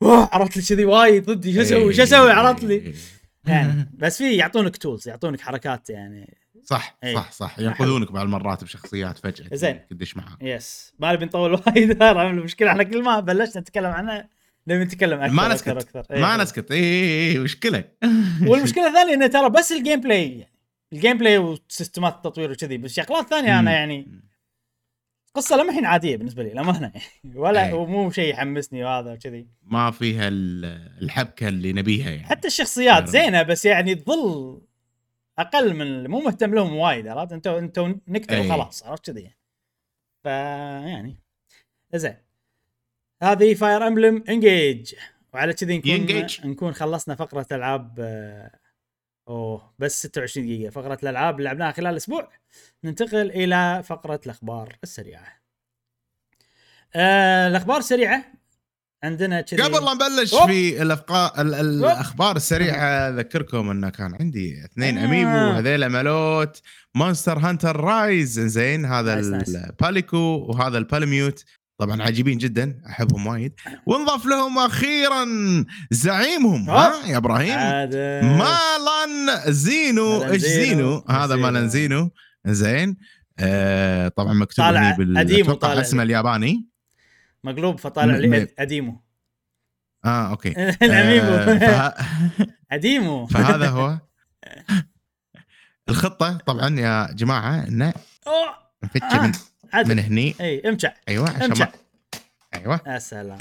أوه، عرفت لي كذي وايد ضدي شو أسوي؟ شو أسوي؟ عرفت لي. <laughs> يعني بس في يعطونك tools يعطونك حركات يعني. صح إي. صح صح. ينقذونك بعض المرات بشخصيات فجأة زين. تدش معاه yes ما نبي نطول <laughs> وايد المشكلة إحنا كل ما بلشنا نتكلم عنها نبي نتكلم أكثر ما نسكت أكثر. إيه. ما نسكت. اي اي اي مشكلة. والمشكلة الثانية إنه ترى بس ال gameplay ال gameplay و system ات التطوير وكذي بس شغلات ثانية أنا يعني قصة لما الحين عادية بالنسبة لي للامانه <laughs> ولا إيه. ومو شيء يحمسني وهذا وكذي ما فيها ال- الحبكة اللي نبيها يعني حتى الشخصيات. زينة بس يعني تظل أقل من مو مهتم لهم وايد عرفت انت انت نكته أي. وخلاص عرفت كذي فيعني زين هذه Fire Emblem Engage وعلى كذي نكون Engage. نكون خلصنا فقرة ألعاب آه، أوه بس 26 دقيقة. فقرة الألعاب اللي لعبناها خلال الأسبوع ننتقل إلى فقرة الأخبار السريعة. آه الأخبار السريعة. عندنا كذي. قبل لا نبلش. في الأخبار ال- الأخبار السريعة أذكركم انه كان عندي اثنين آه. amiibo هذيلا مالوت Monster Hunter Rise زين هذا. ال Palico وهذا ال Palamute طبعا عجيبين جدا أحبهم وايد. وانضاف لهم أخيرا زعيمهم ها يا إبراهيم؟ Malanzeno. إيش zeno. هذا. Malanzeno. زين. آه طبعا مكتوب طالع بال أتوقع اسمه لي. الياباني. مقلوب فطالع م- لي أديمو. آه okay. <laughs> ال amiibo آه، فه... <laughs> أديمو. <laughs> فهذا هو. الخطة طبعا يا جماعة إنه أوه، نفتشه من عدل. من هني. إي امشع أيوه عشان امشع ما أيوه. يا سلام.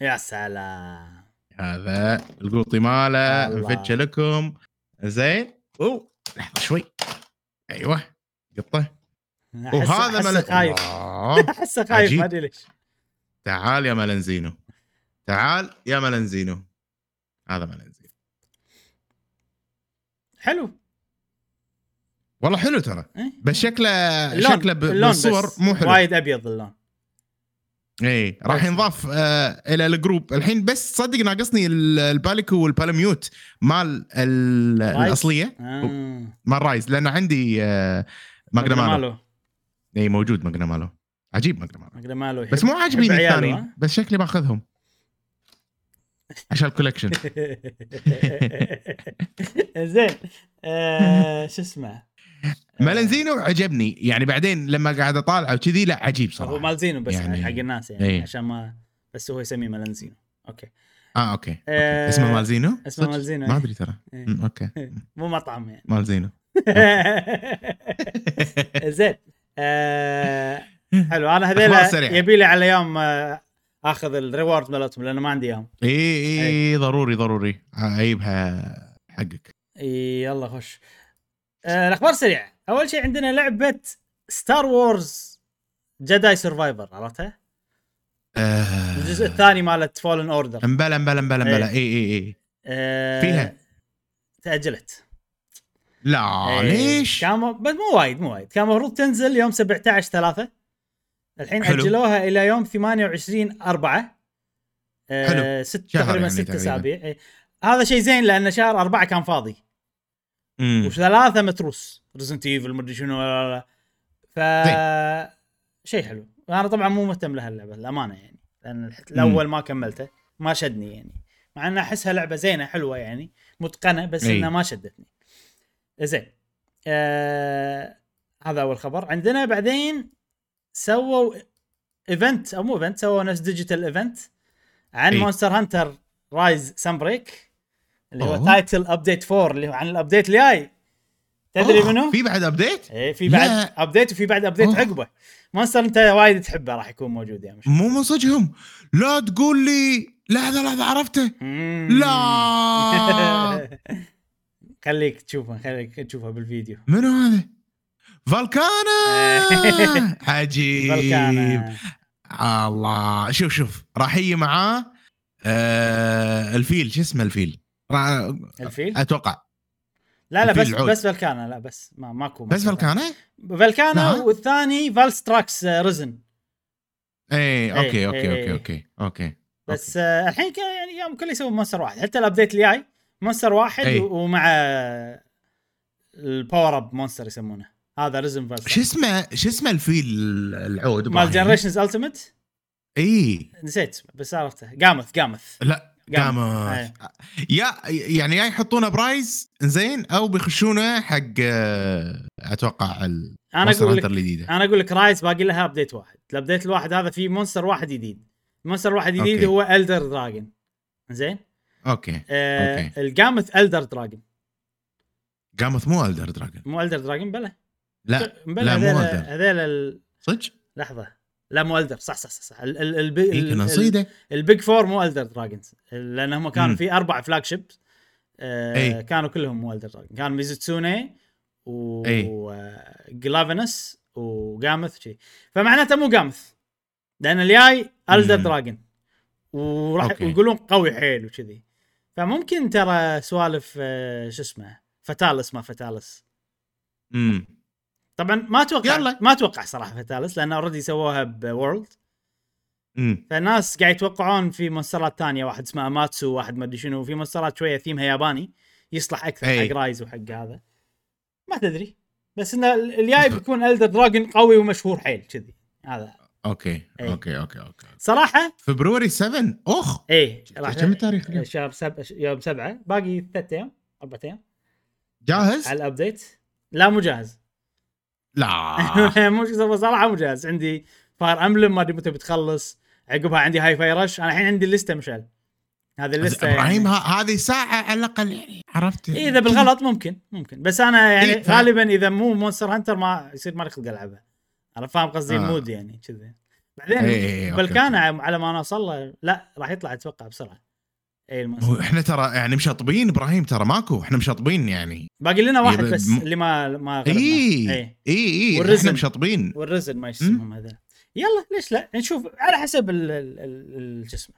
يا سلام. هذا القوطي ماله. نفتشه لكم. زين. أوه لحظة شوي. أيوه قطة. وهذا ملك خايف. <laughs> أحسه خايف. ما أدري ليش. تعال يا Malanzeno تعال يا Malanzeno هذا Malanzeno حلو. والله حلو ترى. إيه. بس شكله شكله بالصور مو حلو. وايد أبيض اللون. اي راح. ينضاف آه إلى ال group. الحين بس صدق ناقصني ال- ال Palico وال Palamute مال؟ الأصلية. آه. مال Rise لأن عندي آه Magnamalo Magnamalo. اي موجود Magnamalo عجيب Magnamalo Magnamalo بس مو عاجبيني الثانيين؟ بس شكلي باخذهم عشان ال collection <laughs> زين آه، شو اسمه؟ Malanzeno عجبني. يعني بعدين لما قاعد أطالع وكذي لا عجيب هو صراحة Malzeno بس يعني- حق الناس يعني إيه. عشان ما بس هو يسميه Malanzeno okay. آه okay, okay. آه، اسمه Malzeno اسمه؟ Malzeno، ما إيه. أدري ترى. إيه. أمم، okay. <laughs> مو مطعم يعني. Malzeno <laughs> زين. آه، حلو. أنا هذيلا. يبي لي على يوم آه، آخذ ال reward مالتهم لأنه ما عندي اياهم اي اي إي، ضروري ضروري. عيبها حقك. إي، يلا خش. آه، الأخبار سريعة أول شيء عندنا لعبة Star Wars Jedi Survivor عرفتها؟ آه، الجزء الثاني مالت Fallen Order امبلا امبلا امبلا امبلا إيه. اي اي اي آه، فيها. تأجلت لا إيه، ليش؟ كان بس مو وايد مو وايد كان المفروض تنزل يوم 17 3 الحين حلو. أجلوها إلى يوم 28 4 حلو. ست تقريبا يعني ست. أسابيع إيه. هذا شيء زين لأن شهر أربعة كان فاضي. وثلاثة متروس Resident Evil مدري شنو ف شيء حلو. أنا طبعا مو مهتم لها اللعبة الامانه يعني. لأن الأول ما كملته ما شدني يعني. مع ان أحسها لعبة زينة حلوة يعني متقنة بس. إنها ما شدتني. زين. آه هذا أول خبر. عندنا بعدين سووا event أو مو event سووا نفس digital event عن. Monster Hunter Rise Sunbreak اللي هو أوه. title update 4 اللي هو عن ال update الجاي تدري أوه، منو؟ في بعد update؟ إيه في بعد لا. update وفي بعد ابديت أوه. عقبه. monster انت وايد تحبه راح يكون موجود يا مش مو من صدقهم. لا تقول لي لحظة لحظة عرفته؟ لا. <laughs> خليك تشوفه خليك تشوفه بالفيديو. منو هذا؟ Velkhana! <laughs> عجيب. Velkhana. الله. شوف شوف. راح يجي معاه آه الفيل. شو اسمه الفيل؟ الفيل؟ أتوقع. لا لا بس العود. بس Velkhana لا بس ما ماكو بس Velkhana؟ Velkhana لا. والثاني Valstrax آه، risen. إيه أوكي إيه، أوكي إيه، أوكي إيه. أوكي أوكي بس آه، الحين يعني يوم كله يسوون monster واحد. حتى ال update اللي جاي monster واحد أي. و- ومع ال power up monster يسمونه. هذا risen شو Valstrax اسمه شو اسمه الفيل العود؟ مال Generations Ultimate اي نسيت بس عرفته. Gammoth Gammoth لا. قام. قام. إيه. يا يعني يا يحطونه ب Rise زين أو بيخشونه حق آه، أتوقع ال أنا أقول لك الجديدة. أنا أقول لك Rise باقي لها update واحد. ال update الواحد هذا فيه monster واحد جديد. ال monster الواحد الجديد. هو Elder Dragon زين؟ أوكي. آه أوكي. ال Gammoth Elder Dragon Gammoth مو Elder Dragon مو Elder Dragon بلا لا. بلا لا، مو Elder. هذيل صدق؟ لحظة. لا مو Elder صح صح صح, صح. ال- ال- الب- إيه ال- نصيده ال big four مو Elder Dragons لأنهم كانوا مم. في أربع flagship آه إي. كانوا كلهم مو Elder Dragon كان Mizutsune و إي. Glavenus و Gammoth شي. فمعناته مو Gammoth لأن الجاي Elder. Dragon وراح أوكي. ويقولون قوي حيل وكذي. فممكن ترى سوالف آه، شو اسمه؟ Fatalis ما Fatalis امم طبعا ما أتوقع يلا. ما أتوقع صراحة Fatalis لأن already سووها ب World امم فالناس قاعد يتوقعون في مونسترات تانية واحد اسمه Amatsu واحد ما أدري شنو. في مونسترات شوية ثيمها ياباني. يصلح أكثر أي. حق Rise وحق هذا. ما تدري. بس انه الجاي بيكون Elder Dragon قوي ومشهور حيل كذي. هذا. أوكي إي. أوكي أوكي أوكي. صراحة فبراير 7 أخ! راح كم التاريخ اليوم؟ شهر سب... يوم سبعة. باقي ثلاث أيام أربع أيام. جاهز؟ على ال update لا مو جاهز. لا. <laughs> مو صراحة مو جاهز. عندي Fire Emblem ما أدري متى بتخلص. عقبها عندي Hi-Fi Rush. أنا الحين عندي اللسته مشعل. هذه اللسته إبراهيم يعني. هذه ساعة على الأقل يعني عرفت؟ إيه إذا بالغلط ممكن ممكن. بس أنا يعني إيه، غالبا إذا مو Monster Hunter ما يصير مالي خلق ألعبها. أنا فاهم قصدي آه. المود يعني كذي بعدين إيه، إيه، أوكي، بلكان على ما أنا أوصل له لا راح يطلع أتوقع بسرعة. اي إحنا ترى يعني مشطبين إبراهيم ترى ماكو إحنا مشطبين يعني. باقي لنا واحد بس م- اللي ما ما. اي اي اي اي وال risen. إحنا مشطبين. وال risen ما اسمهم هذا. يلا ليش لا؟ نشوف على حسب شو اسمه.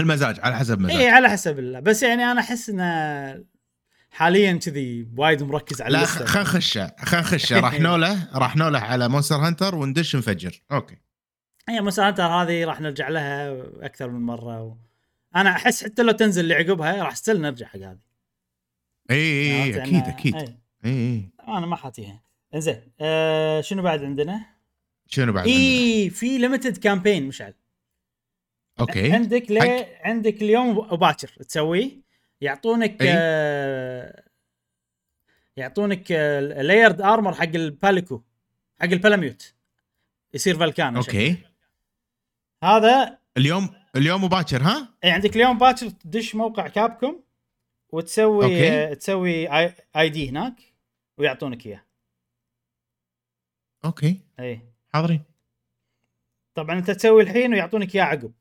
المزاج على حسب مزاج اي على حسب ال- بس يعني أنا أحس انه حاليا كذي وايد مركز على لا خلينا نخشه خلينا نخشه راح <laughs> نوله راح نوله على Monster Hunter وندش نفجر أوكي. هي Monster Hunter هذه راح نرجع لها أكثر من مرة و... أنا احس حتى لو تنزل اللي عقبها راح still نرجع حق هذه اي اي؟ اي أكيد أكيد. اي اي أنا ما حاتيها إنزين آه شنو بعد عندنا؟ شنو بعد؟ اي في limited campaign مشعل أوكي عندك حق. عندك اليوم وباكر تسويه يعطونك. آه يعطونك layered armor حق ال Palico حق ال Palamute يصير فالكان أوكي هذا اليوم اليوم مباكر ها؟ اي عندك اليوم باكر تدش موقع Capcom وتسوي أوكي. تسوي I, ID هناك ويعطونك إياه. أوكي. اي حاضرين. طبعا أنت تسوي الحين ويعطونك إياه عقب.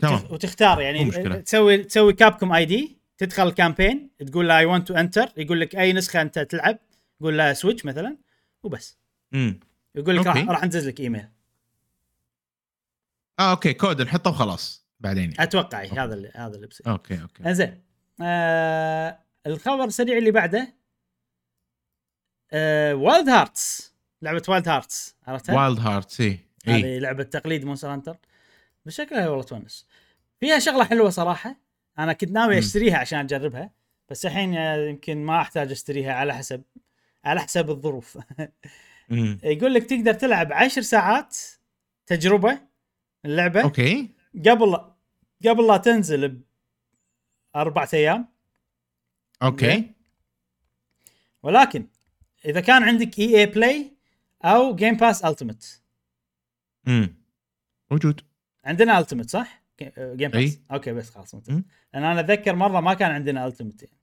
تمام. وتختار يعني مشكلة. تسوي تسوي Capcom ID تدخل ال campaign تقول له I want to enter يقول لك أي نسخة أنت تلعب قول له Switch مثلا وبس. امم يقول لك راح أوكي. راح لك إيميل. آه أوكي كود نحطه وخلاص. بعدين أتوقع إيه، هذا اللي هذا اللي بصير أوكي أوكي. إنزين. آه الخبر السريع اللي بعده. آه Wild Hearts لعبة Wild Hearts عرفتها؟ Wild Heart اي هذه لعبة تقليد Monster Hunter بشكلها والله تونس. فيها شغلة حلوة صراحة. أنا كنت ناوي. أشتريها عشان أجربها. بس الحين آه، يمكن ما أحتاج أشتريها على حسب على حسب الظروف. <laughs> يقول لك تقدر تلعب عشر ساعات تجربة اللعبة أوكي قبل قبل لا تنزل باربع أيام أوكي ولكن إذا كان عندك EA Play أو Game Pass Ultimate امم موجود عندنا Ultimate صح؟ Game Pass أي. أوكي بس خلاص. لأن أنا أتذكر مرة ما كان عندنا Ultimate يعني.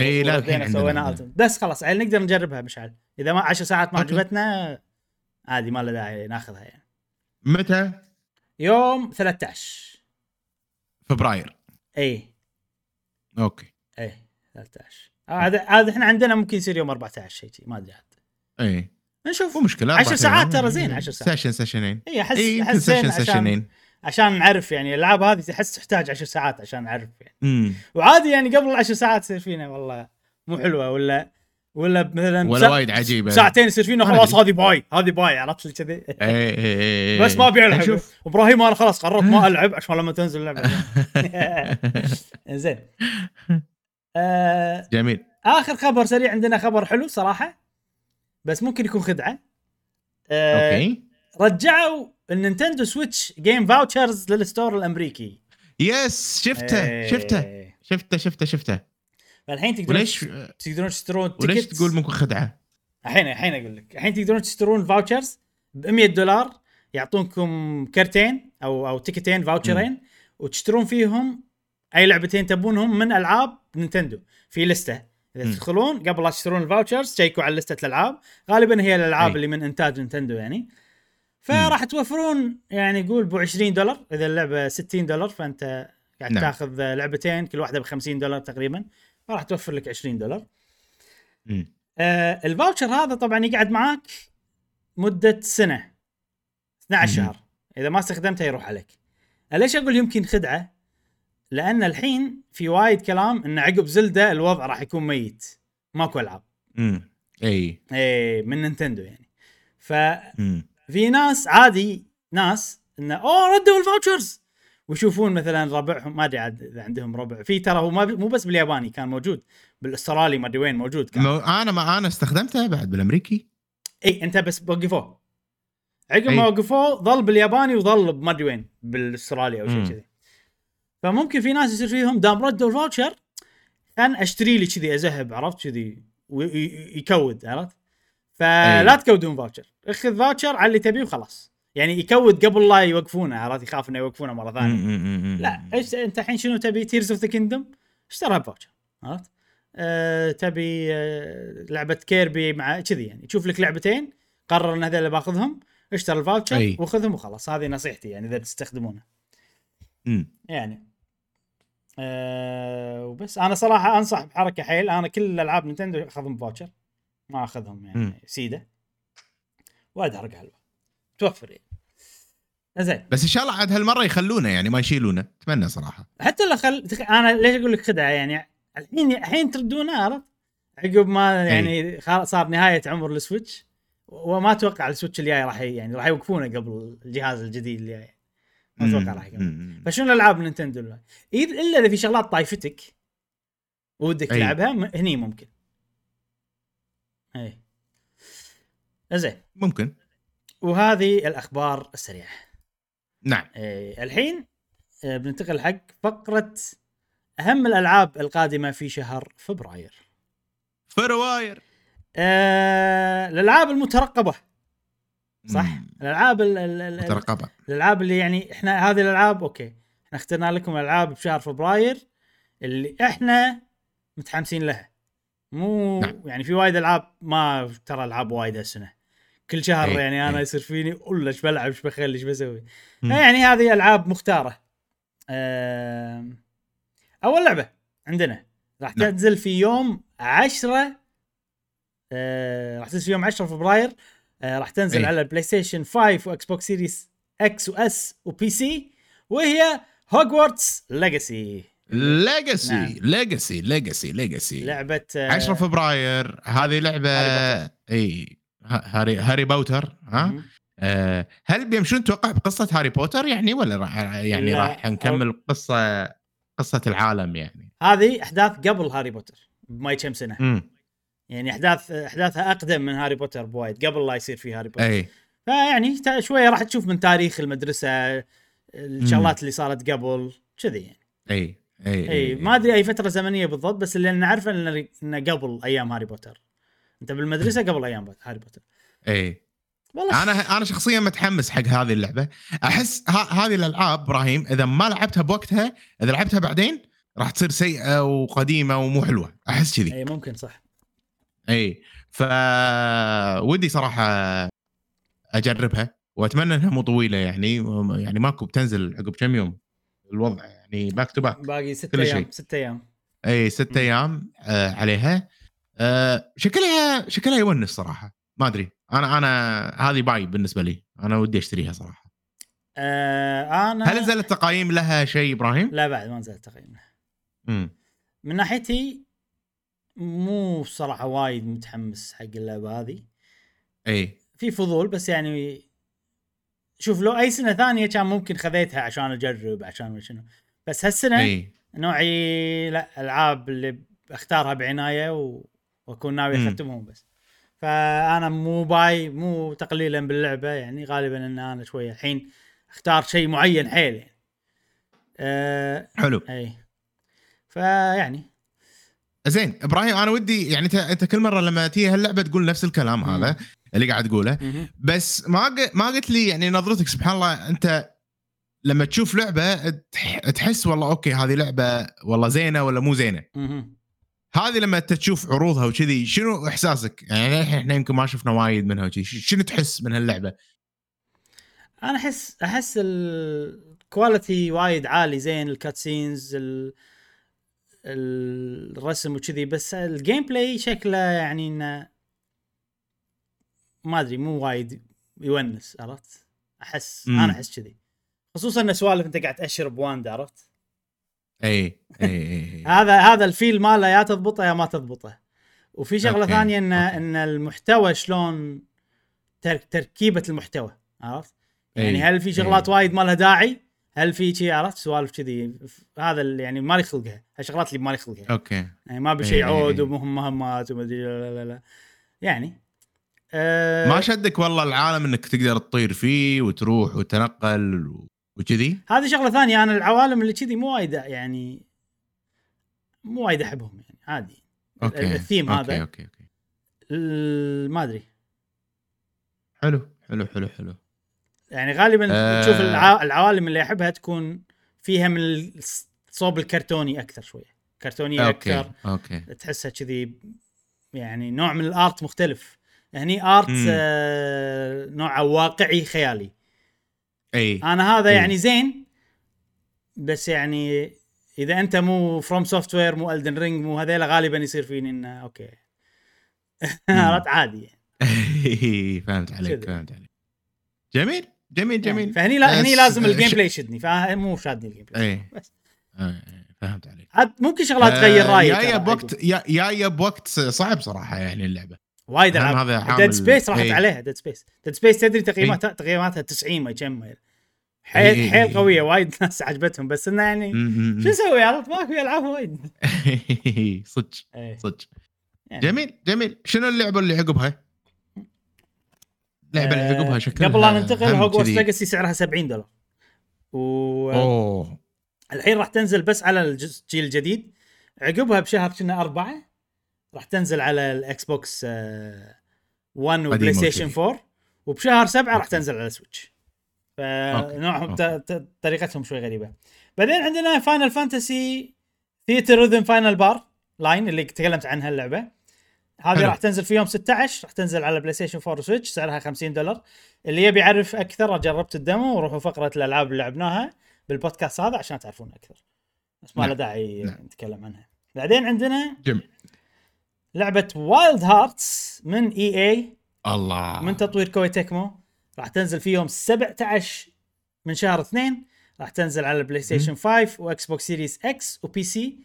إي لا الحين سوينا. Ultimate. بس خلاص يعني نقدر نجربها مشعل إذا ما 10 ساعات ما. عجبتنا عادي ما له داعي ناخذها يعني متى؟ يوم 13 فبراير. اي أوكي. اي 13 هذا هذا إحنا عندنا ممكن يصير يوم 14 شيء شي، ما أدري عاد. اي نشوف. مو مشكلة عشر أربع ساعات أيام. ترى زين، عشر ساعات. session سيشنين اي احس يمكن أحس session عشان سيشنين عشان نعرف يعني الألعاب هذه تحس تحتاج 10 ساعات عشان نعرف يعني. امم وعادي يعني قبل العشر ساعات يصير فينا والله مو حلوة ولا ولا مثلا ولا وايد عجيبه ساعتين يصير فينا خلاص. هذه buy هذه buy عرفت لي كذي؟ إي إي إي إي. بس ما ابي العب شوف. إبراهيم أنا خلاص قررت ما <laughs> ألعب عشان لما تنزل اللعبه <laughs> <laughs> زين. آه جميل. آخر خبر سريع عندنا خبر حلو صراحة بس ممكن يكون خدعة. آه أوكي. رجعوا النينتندو سويتش game vouchers لل store الأمريكي. yes شفته إيه. شفته شفته شفته شفته. فالحين تقدرون وليش تقدرون تشترون وليش تقول ممكن خدعة؟ الحين الحين أقول لك. الحين تقدرون تشترون vouchers ب 100 دولار يعطونكم كرتين أو أو تيكتين فاوتشرين وتشترون فيهم أي لعبتين تبونهم من ألعاب نينتندو. في لستة. إذا. تدخلون قبل لا تشترون ال vouchers تشيكوا على لستة الألعاب. غالبا هي الألعاب. اللي من إنتاج نينتندو يعني. فراح توفرون يعني قول ب 20 دولار. إذا اللعبة 60 دولار فأنت قاعد نعم. تاخذ لعبتين كل واحدة ب 50 دولار تقريبا. فراح توفر لك 20 دولار. مم. آه الفاوتشر هذا طبعا يقعد معاك مدة سنة 12 مم. شهر. إذا ما استخدمته يروح عليك. ليش أقول يمكن خدعة؟ لأن الحين في وايد كلام إن عقب زلدة الوضع راح يكون ميت. ماكو ألعاب. مم. إي. إي من نينتندو يعني. ففي مم. ناس عادي ناس انه أوه ردوا ال vouchers. ويشوفون مثلا ربعهم ما أدري عاد إذا عندهم ربع. في ترى هو ما مو بس بالياباني كان موجود بالأسترالي ما أدري وين موجود كان. مو- أنا ما أنا استخدمته بعد بالأمريكي. إي أنت بس وقفوه عقب. ما وقفوه ظل بالياباني وظل بما أدري وين بالاسترالي أو شيء. كذي. فممكن في ناس يصير فيهم دام ردوا ال voucher كان أشتري لي كذي ازهب عرفت كذي؟ ويكود عرفت؟ فلا أي. تكودون voucher اخذ voucher على اللي تبيه وخلاص. يعني يكود قبل لا يوقفونه عرفت؟ يخاف إنه يوقفونه مرة ثانية. لا إيش أنت الحين شنو تبي؟ Tears of the Kingdom اشترها ب voucher عرفت؟ أه تبي أه لعبة كيربي مع كذي يعني. تشوف لك لعبتين قرر إن هذول اللي باخذهم اشتري ال voucher. وخذهم وخلاص. هذه نصيحتي يعني إذا بتستخدمونه مم. يعني. أه وبس. أنا صراحة أنصح بحركة حيل. أنا كل ألعاب نينتندو أخذهم ب voucher. ما أخذهم يعني. سيدة. وايد حركه حلوة توفر يعني. زين. بس إن شاء الله عاد هالمرة يخلونه يعني ما يشيلونه. أتمنى صراحة. حتى لو خل. أنا ليش أقول لك خدعة؟ يعني الحين الحين تردونه عرفت؟ عقب ما يعني خلاص صار نهاية عمر السويتش. وما أتوقع السويتش الجاي راح يعني راح يوقفونه قبل الجهاز الجديد اللي جاي ما أتوقع راح مم. فشنو الألعاب نينتندو إلا إذا في شغلات طايفتك ودك أي. تلعبها هني ممكن. اي زين. ممكن. وهذه الأخبار السريعة. نعم إيه الحين آه، بننتقل حق فقرة أهم الألعاب القادمة في شهر فبراير. فبراير آه الألعاب المترقبة صح؟ مم. الألعاب ال- ال- ال- مترقبة الألعاب اللي يعني إحنا هذه الألعاب أوكي إحنا اخترنا لكم الألعاب بشهر فبراير اللي إحنا متحمسين لها. مو نعم. يعني في وايد ألعاب ما ترى ألعاب وايد هالسنة. كل شهر إيه، يعني أنا إيه. يصير فيني ولا إيش بلعب إيش بخلي إيش بسوي. يعني هذه ألعاب مختارة. أول لعبة عندنا راح نعم. تنزل في يوم 10 آه، راح تنزل في يوم 10 فبراير آه، راح تنزل إيه. على البلاي ستيشن 5 وإكس بوكس سيريس X و S و PC وهي Hogwarts Legacy Legacy. Legacy Legacy Legacy لعبة آه، 10 فبراير هذه لعبة اي هاري هاري بوتر ها. آه هل بيمشون توقع بقصة هاري بوتر؟ يعني ولا راح يعني. راح نكمل قصه قصة العالم يعني. هذه أحداث قبل هاري بوتر بما كم سنة. يعني احداث أحداثها أقدم من هاري بوتر بوايد قبل لا يصير في هاري بوتر. أي. فيعني شوية راح تشوف من تاريخ المدرسة الشغلات اللي صارت قبل كذي يعني. أي أي أي ما أدري أي فترة زمنية بالضبط بس اللي نعرفه انه قبل أيام هاري بوتر. انت بالمدرسة قبل أيام هاري بوتر. اي والله. أنا أنا شخصيا متحمس حق هذه اللعبة. أحس هذه الألعاب إبراهيم إذا ما لعبتها بوقتها إذا لعبتها بعدين راح تصير سيئة وقديمة ومو حلوة. أحس كذي. اي ممكن صح. اي ف ودي صراحة أجربها وأتمنى إنها مو طويلة يعني. يعني ماكو بتنزل عقب كم يوم. الوضع يعني back to back باقي ست أيام. ست أيام. اي ست. أيام آه عليها. آه شكلها شكلها يونس صراحة. ما أدري. أنا أنا هذه buy بالنسبة لي. أنا ودي أشتريها صراحة. آه أنا هل نزلت تقايم لها شيء إبراهيم؟ لا بعد ما نزلت تقييم امم من ناحيتي مو صراحة وايد متحمس حق اللعبة هذه. اي في فضول بس يعني شوف لو أي سنة ثانية كان ممكن خذيتها عشان أجرب عشان شنو. بس هالسنة اي نوعي لا ألعاب اللي أختارها بعناية و... وأكون ناوي. أختمهم بس فأنا مو باي مو تقليلا باللعبة يعني غالبا إن أنا شوية الحين أختار شيء معين حيل يعني آه حلو إي فيعني زين إبراهيم أنا ودي يعني أنت كل مرة لما تيجي هاللعبة تقول نفس الكلام مم. هذا اللي قاعد تقوله. بس ما ما قلت لي يعني نظرتك سبحان الله أنت لما تشوف لعبة تح- تحس والله أوكي هذه لعبة والله زينة ولا مو زينة. هذه لما انت تشوف عروضها وكذي شنو إحساسك؟ يعني الحين إحنا يمكن ما شفنا وايد منها وكذي شنو تحس من هاللعبة؟ أنا أحس أحس ال quality وايد عالي زين ال cutscenes ال... الرسم وكذي بس ال gameplay شكله يعني إنه ما أدري مو وايد يونس عرفت؟ أحس مم. أنا أحس كذي خصوصا إن سوالف أنت قاعد تأشر ب wand عرفت؟ اي اي هذا هذا ال feel ماله يا تضبطه يا ما تضبطه وفي شغلة أوكي، ثانية إن أوكي. إن المحتوى شلون تر... تركيبة المحتوى عرفت؟ يعني هل في شغلات. وايد ما لها داعي؟ هل في شيء عرفت سوالف كذي هذا اللي يعني مالي خلقها هالشغلات اللي مالي خلقها okay يعني ما بشيء عود. ومهم مهمات وما أدري لا لا لا يعني آه ما شدك والله العالم إنك تقدر تطير فيه وتروح وتنقل و- وكذي؟ هذه شغلة ثانية أنا العوالم اللي كذي مو وايد يعني مو وايد أحبهم يعني عادي. okay ال theme okay، هذا. أوكي أوكي. ال- ما أدري. حلو حلو حلو حلو. يعني غالبا آه. تشوف الع... العوالم اللي أحبها تكون فيها من الصوب الكرتوني أكثر شوية كرتونيه okay أكثر. okay. تحسها كذي يعني نوع من ال art مختلف. هني آرت مم. آه نوعه واقعي خيالي. اي. أنا هذا إي. يعني زين بس يعني إذا أنت مو FromSoftware مو Elden Ring مو هذيلا غالبا يصير فيني إنه okay. <laughs> عرفت؟ عادي يعني. <laughs> فهمت عليك. فهمت عليك. جميل جميل يعني جميل. فهني لا هني لازم <laughs> ال gameplay يشدني فمو شادني ال gameplay اي فهمت عليك. عاد ممكن شغلات تغير آه، رايي جاية ترى بوقت. يا- جاية بوقت صعب صراحة يعني اللعبة. وايد ألعاب هذا Dead Space راحت إي. عليها Dead Space Dead Space تدري تقييماتها تقييماتها 90 ما كم حيل إي، حيل. قوية وايد <laughs> ناس عجبتهم بس إنه يعني. شو أسوي عرفت ماكو ألعاب وايد <laughs> صدق إيه. صدق يعني. جميل جميل شنو اللعبة اللي عقبها؟ اللعبه اللي آه، عقبها شكلها قبل لا ننتقل Hogwarts. Legacy سعرها 70 دولار والحين أوه راح تنزل بس على الجيل الجديد عقبها بشهر كنا أربعة راح تنزل على ال Xbox 1 و PlayStation وكذي. 4 وبشهر سبعة راح okay. تنزل على Switch. فنوعهم طريقتهم شوي غريبة بعدين عندنا Final Fantasy Theatrhythm Final Bar Line اللي تكلمت عنها اللعبة هذه. راح تنزل في يوم 16 راح تنزل على PlayStation 4 و Switch سعرها 50 دولار اللي يبي يعرف أكثر جربت ال demo وروحوا فقرة الألعاب اللي لعبناها بالبودكاست هذا عشان تعرفون أكثر بس ما له نعم. داعي نعم. نتكلم عنها بعدين عندنا جميل لعبة Wild Hearts من EA الله. من تطوير Koei Tecmo. راح تنزل في يوم 17 من شهر 2 راح تنزل على ال PlayStation 5 و Xbox Series X و PC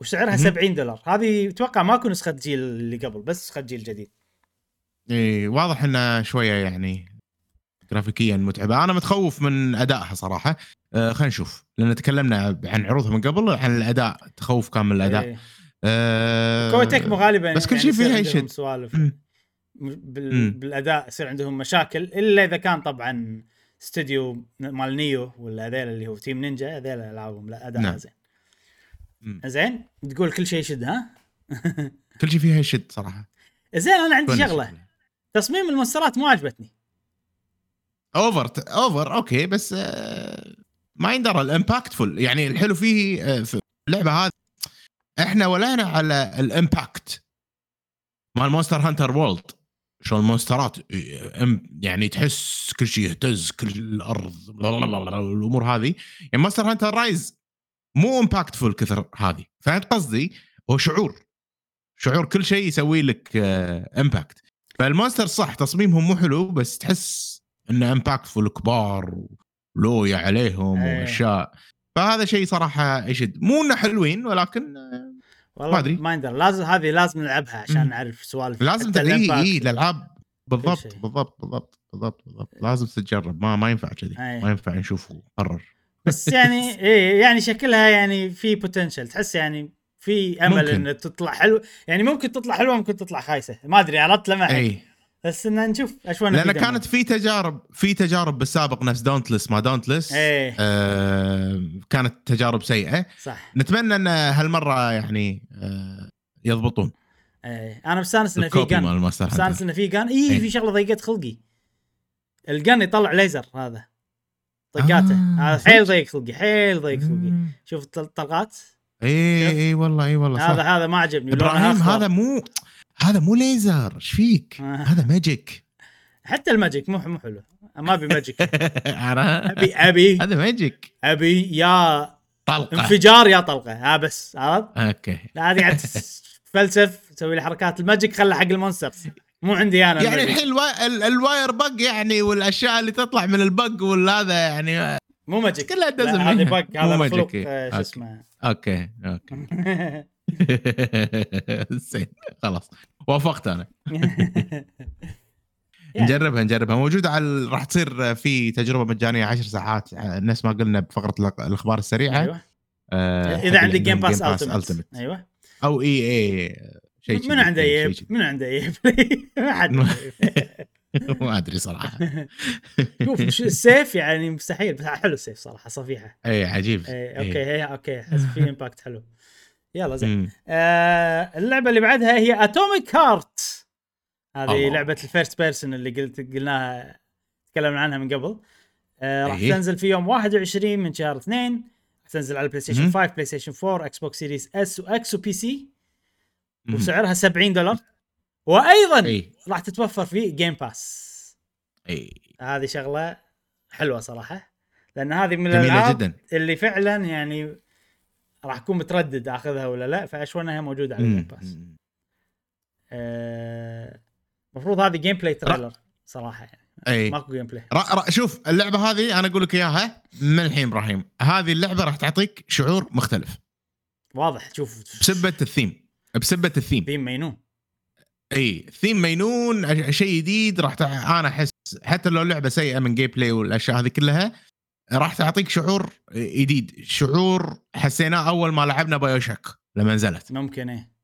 وسعرها مم. 70 دولار. هذه أتوقع ماكو نسخة جيل اللي قبل بس نسخة جيل جديد. إي واضح انه شوية يعني جرافيكيا متعبة. أنا متخوف من أدائها صراحة. آه خلينا نشوف. لأن تكلمنا عن عروضها من قبل عن الأداء تخوف كان من الأداء. إيه. آه Koei Tecmo غالبا بس كل شيء يصير فيها يشد. سوالف. بال... بالأداء يصير عندهم مشاكل إلا إذا كان طبعا استوديو مال Nioh ولا هذيل اللي هو Team Ninja هذيل ألعابهم لا اداء نعم. زين. زين تقول كل شيء يشد ها <laughs> كل شيء فيها يشد صراحة زين أنا عندي. شغلة تصميم ال monsterات مو عجبتني over over okay بس آه، ما يندرى ال impactful يعني الحلو فيه آه، في اللعبة هذه إحنا ولينا على ال impact مال Monster Hunter World. شلون ال monsterات آه، يعني تحس كل شيء يهتز كل الأرض الأمور هذه. يعني Monster Hunter Rise مو impactful كثر هذه. فهمت قصدي؟ هو شعور. شعور كل شيء يسوي لك impact فال monster صح تصميمهم مو حلو بس تحس إنه impactful كبار ولويا عليهم إيه. وأشياء. فهذا شيء صراحة يشد مو إنه حلوين ولكن آه، والله ما أدري. ما يندر لازم هذه لازم نلعبها عشان. نعرف سوالف لازم اي. اي الألعاب بالضبط. بالضبط بالضبط بالضبط بالضبط لازم تتجرب ما ما ينفع كذي إيه. ما ينفع نشوف وقرر بس يعني <laughs> إيه يعني شكلها يعني في potential تحس يعني في أمل ممكن. انه تطلع حلو يعني ممكن تطلع حلوة ممكن تطلع خايسة ما أدري عرفت لما اي بس إن نشوف اشوان لأن كانت في تجارب في تجارب بالسابق نفس Dauntless ما Dauntless إيه. آه كانت تجارب سيئة. صح. نتمنى إن هالمرة يعني آه يضبطون. إيه. أنا مستانس انه في gun مستانس انه في gun اي إيه. في شغلة ضيقت خلقي. ال gun يطلع ليزر هذا. طقاته. آه، هذا؟ حيل ضيق خلقي حيل ضيق خلقي. شوف الطل- الطلقات اي. اي والله اي والله هذا هذا ما عجبني. إبراهيم. هذا مو هذا مو ليزر إيش فيك؟ آه. هذا magic حتى ال magic مو مو حلو. ما أبي magic <laughs> ابي ابي هذا magic أبي يا طلقة. انفجار يا طلقة. ها بس عرفت؟ okay. لا هذه قاعد تفلسف تسوي لي حركات. ال magic خلها حق ال monsters. مو عندي أنا يعني. الحين الوا- ال- ال wirebug يعني والأشياء اللي تطلع من ال bug والهذا يعني. مو magic كلها هذه mean- bug هذا مخلوق. آه، شو. اسمه. okay okay. <laughs> <laughs> زين خلاص. وافقت أنا <laughs> يعني. نجربها نجربها. موجوده على راح تصير في تجربة مجانية 10 ساعات. نفس ما قلنا بفقرة الأخبار السريعة. أيوه. آه، إذا عندك Game Pass Ultimate. أيوه. أو EA شيء من عنده شيء- من عنده yep ما حد ما <laughs> أدري صراحة. <laughs> شوف السيف يعني مستحيل بس حلو السيف صراحة صفيحة. اي عجيب. إيه إيه. okay هي okay. في impact حلو. يلا زين. آه اللعبة اللي بعدها هي Atomic Heart هذه الله. لعبة ال first person اللي قلت قلناها تكلمنا عنها من قبل. آه راح إيه. تنزل في يوم 21 من شهر 2 راح تنزل على ال PlayStation مهم. 5 PlayStation 4 Xbox Series S و X و PC. وسعرها 70 دولار. وأيضا اي راح تتوفر في Game Pass اي هذه شغلة حلوة صراحة. لأن هذه من الألعاب جدا. اللي فعلا يعني راح أكون متردد أخذها ولا لا فاشوى إنها موجودة على ال Game. Pass آه، المفروض هذه gameplay trailer صراحة يعني. إي. ماكو gameplay را را شوف اللعبة هذه أنا أقول لك إياها من الحين إبراهيم. هذه اللعبة راح تعطيك شعور مختلف. واضح. تشوف بسبة الثيم. بسبة ال theme. theme مينون إي ثيم مينون شيء جديد راح تع... أنا أحس حتى لو اللعبة سيئة من gameplay والأشياء هذه كلها راح تعطيك شعور جديد. شعور حسيناه أول ما لعبنا BioShock لما نزلت. ممكن إيه.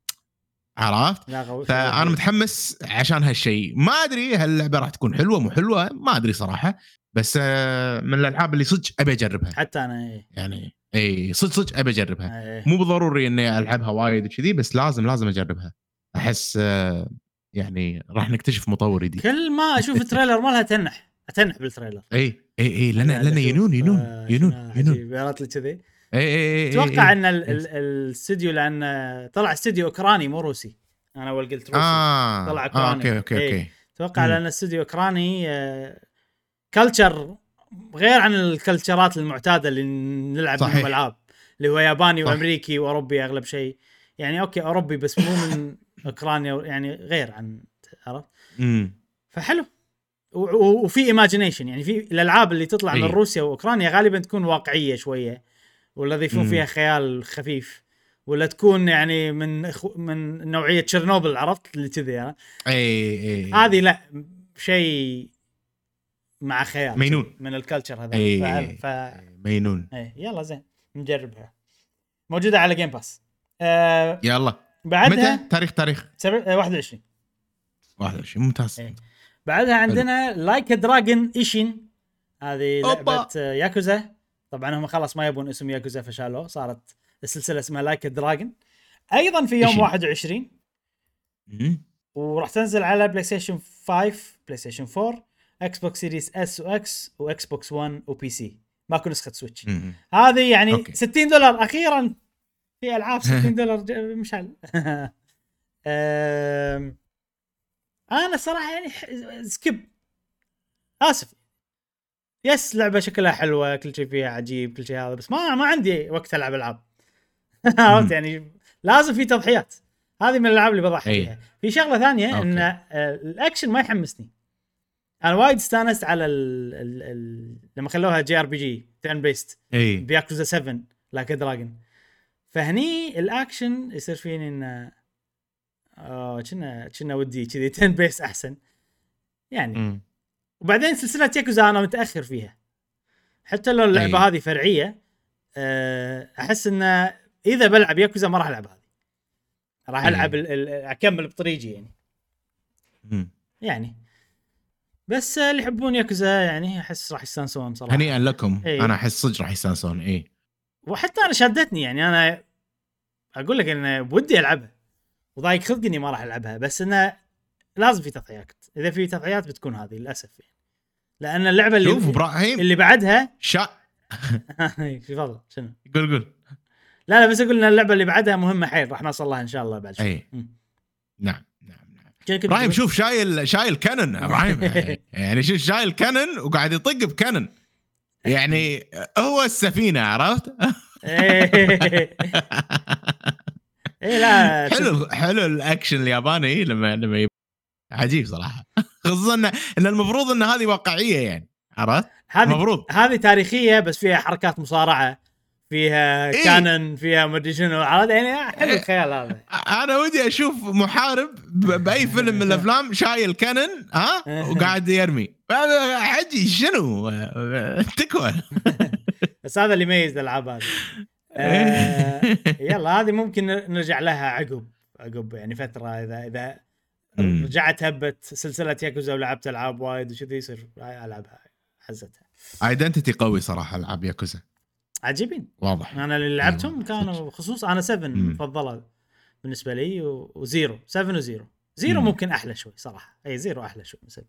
عرفت. فأنا متحمس عشان هالشيء. ما أدري هل اللعبة راح تكون حلوة مو حلوة ما أدري صراحة. بس آه، من الألعاب اللي صدق أبي أجربها. حتى أنا إيه, يعني اي صدق صدق أبي أجربها. إيه. مو بالضروري إني ألعبها وايد وكذي بس لازم لازم أجربها. أحس آه، يعني راح نكتشف مطور جديد كل ما أشوف <laughs> ال trailer مالها تنح. اتنح بال trailer إي إي إي لأن لأن ينون ينون آه، ينون ينون عرفت لي كذي إي إي إي أتوقع. إن ال- ال- الاستوديو لأن طلع استوديو أوكراني مو روسي أنا أول قلت روسي آه طلع آه، أوكراني. okay okay إيه. okay أتوقع. لأن استوديو أوكراني culture غير عن ال culture ات المعتادة اللي نلعب. منهم ألعاب اللي هو ياباني صح. وأمريكي وأوروبي أغلب شيء يعني okay أوروبي بس مو من <laughs> أوكرانيا يعني غير عن عرفت فحلو وفي imagination يعني في الألعاب اللي تطلع من إيه. روسيا وأوكرانيا غالبا تكون واقعية شوية ولا يضيفون مم. فيها خيال خفيف ولا تكون يعني من إخو- من نوعية تشيرنوبل عرفت؟ اللي كذي. اي اي هذه لا شيء مع خيال مينون. من ال culture هذا. اي ف... ف... مينون. إيه يلا زين نجربها. موجودة على Game Pass آه يلا. بعدها متى؟ تاريخ تاريخ. سبع... آه 21 21 ممتاز. إيه. بعدها عندنا Like a Dragon Ishin هذه. لعبة آه، ياكوزا طبعا هم خلاص ما يبون اسم ياكوزا فشالوه صارت السلسلة اسمها Like a Dragon أيضا في يوم Ishin. 21 مم. وراح تنزل على PlayStation 5 PlayStation 4 Xbox Series S و X و Xbox 1 و PC ماكو نسخة Switch. هذه يعني okay. 60 دولار أخيرا في ألعاب 60 <laughs> دولار مشعل <laughs> أنا صراحة يعني ح- skip. آسف. بس لعبة شكلها حلوة كل شيء فيها عجيب كل شيء هذا بس ما ما عندي وقت ألعب ألعاب. <laughs> عرفت يعني؟ لازم في تضحيات. هذه من الألعاب اللي بضحي أي. فيها. في شغلة ثانية okay. إن آه، الأكشن ما يحمسني. أنا وايد استانست على ال ال ال لما خلوها JRPG turn based اي بياكوزا 7 Like a Dragon فهني الأكشن يصير فيني انه كنا كنا ودي كذي <laughs> turn based أحسن يعني مم. وبعدين سلسلة ياكوزا أنا متأخر فيها حتى لو اللعبة أي. هذه فرعية آه، أحس انه إذا بلعب ياكوزا ما راح ألعب هذه راح. ألعب ال- ال- أكمل بطريقي يعني مم. يعني بس اللي يحبون ياكوزا يعني أحس راح يستانسون صراحة هنيئا لكم إي. أنا أحس صدق راح يستانسون إي وحتى أنا شدتني يعني أنا أقول لك إن بودي ألعبها وضايق. خلقي اني ما راح ألعبها بس إنه لازم في تضحيات. إذا في تضحيات بتكون هذه للأسف يعني. لأن اللعبة اللي شوف إبراهيم. اللي بعدها شا <laughs> تفضل شنو؟ قول قول. لا لا بس أقول إن اللعبة اللي بعدها مهمة حيل راح نوصل لها إن شاء الله بعد شوي. اي. نعم نعم نعم. إبراهيم؟ شوف شايل شايل كانون إبراهيم. <laughs> يعني شوف شايل كانون وقاعد يطق بكانون. يعني هو السفينة عرفت؟ <laughs> إيه، لا حلو حلو الأكشن الياباني لما لما يب... عجيب صراحة. <laughs> خصوصا ان إن المفروض إن هذه واقعية يعني عرفت؟ هذه المفروض. هذه تاريخية بس فيها حركات مصارعة فيها إيه. كانن فيها مدري شنو عرفت؟ يعني حلو الخيال هذا. أنا ودي أشوف محارب بأي فيلم من <laughs> الأفلام شايل كانن ها؟ <laughs> وقاعد يرمي. حجي شنو؟ تكوى. بس هذا اللي يميز الألعاب هذه. آه، <laughs> يلا هذه ممكن نرجع لها عقب عقب يعني فترة إذا إذا. رجعت هبت سلسلة ياكوزا ولعبت ألعاب وايد وكذي يصير ألعبها حزتها. identity قوي صراحة ألعاب ياكوزا. عجيبين. واضح. أنا اللي لعبتهم أيوة، كانوا خصوص أنا 7 مم. مفضلة بالنسبة لي و Zero 7 و Zero. Zero مم. ممكن أحلى شوي صراحة. اي Zero أحلى شوي من 7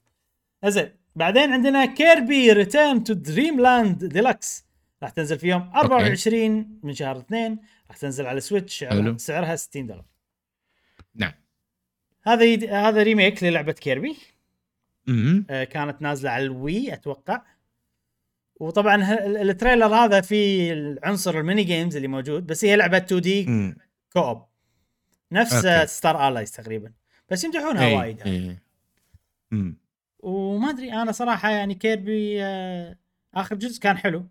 زين بعدين عندنا Kirby Return to Dream Land Deluxe راح تنزل في يوم 24 من شهر 2 راح تنزل على Switch حلو. سعرها 60 دولار نعم هذا هذا remake للعبة Kirby امم آه، كانت نازلة على ال Wii أتوقع وطبعا ال trailer هذا فيه عنصر ال mini games اللي موجود بس هي لعبة 2D. co-op نفس okay. Star Allies تقريبا بس يمدحونها إي، وايد يعني. إي. أمم. وما أدري أنا صراحة يعني Kirby آه، آخر جزء كان حلو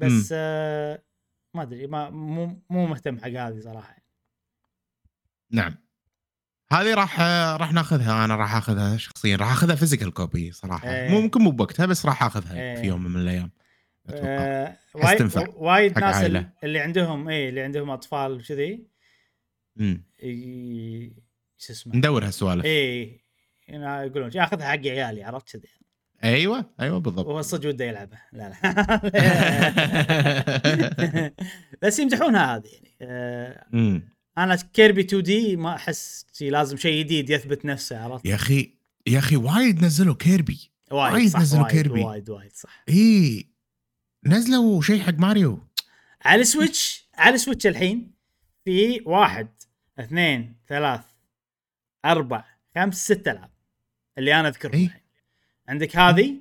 بس. آه، ما أدري ما مو مو مهتم حق هذه صراحة. نعم. هذه راح راح ناخذها. أنا راح أخذها شخصيا. راح أخذها physical copy صراحة. إيه. مو ممكن مو بوقتها بس راح أخذها إيه. في يوم من الأيام. أتوقع. آه، وايد وايد ناس عائلة. اللي- عندهم اي اللي عندهم أطفال وكذي شو اسمه؟ ندور هالسوالف. اي يعني يقولون أخذها حق عيالي عرفت كذي. أيوه أيوه بالضبط. وهو صدق وده يلعبها لا لا. <laughs> بس يمدحونها هذه يعني. آه،. أنا Kirby 2D ما أحس شي لازم شيء جديد يثبت نفسه عرفت؟ يا أخي يا أخي وايد نزلوا Kirby. وايد صح نزلوا وايد Kirby. وايد وايد صح. إي نزلوا شيء حق ماريو. على ال Switch على ال Switch الحين في واحد اثنين ثلاث أربع خمس ست ألعاب اللي أنا أذكرهم. الحين. عندك هذه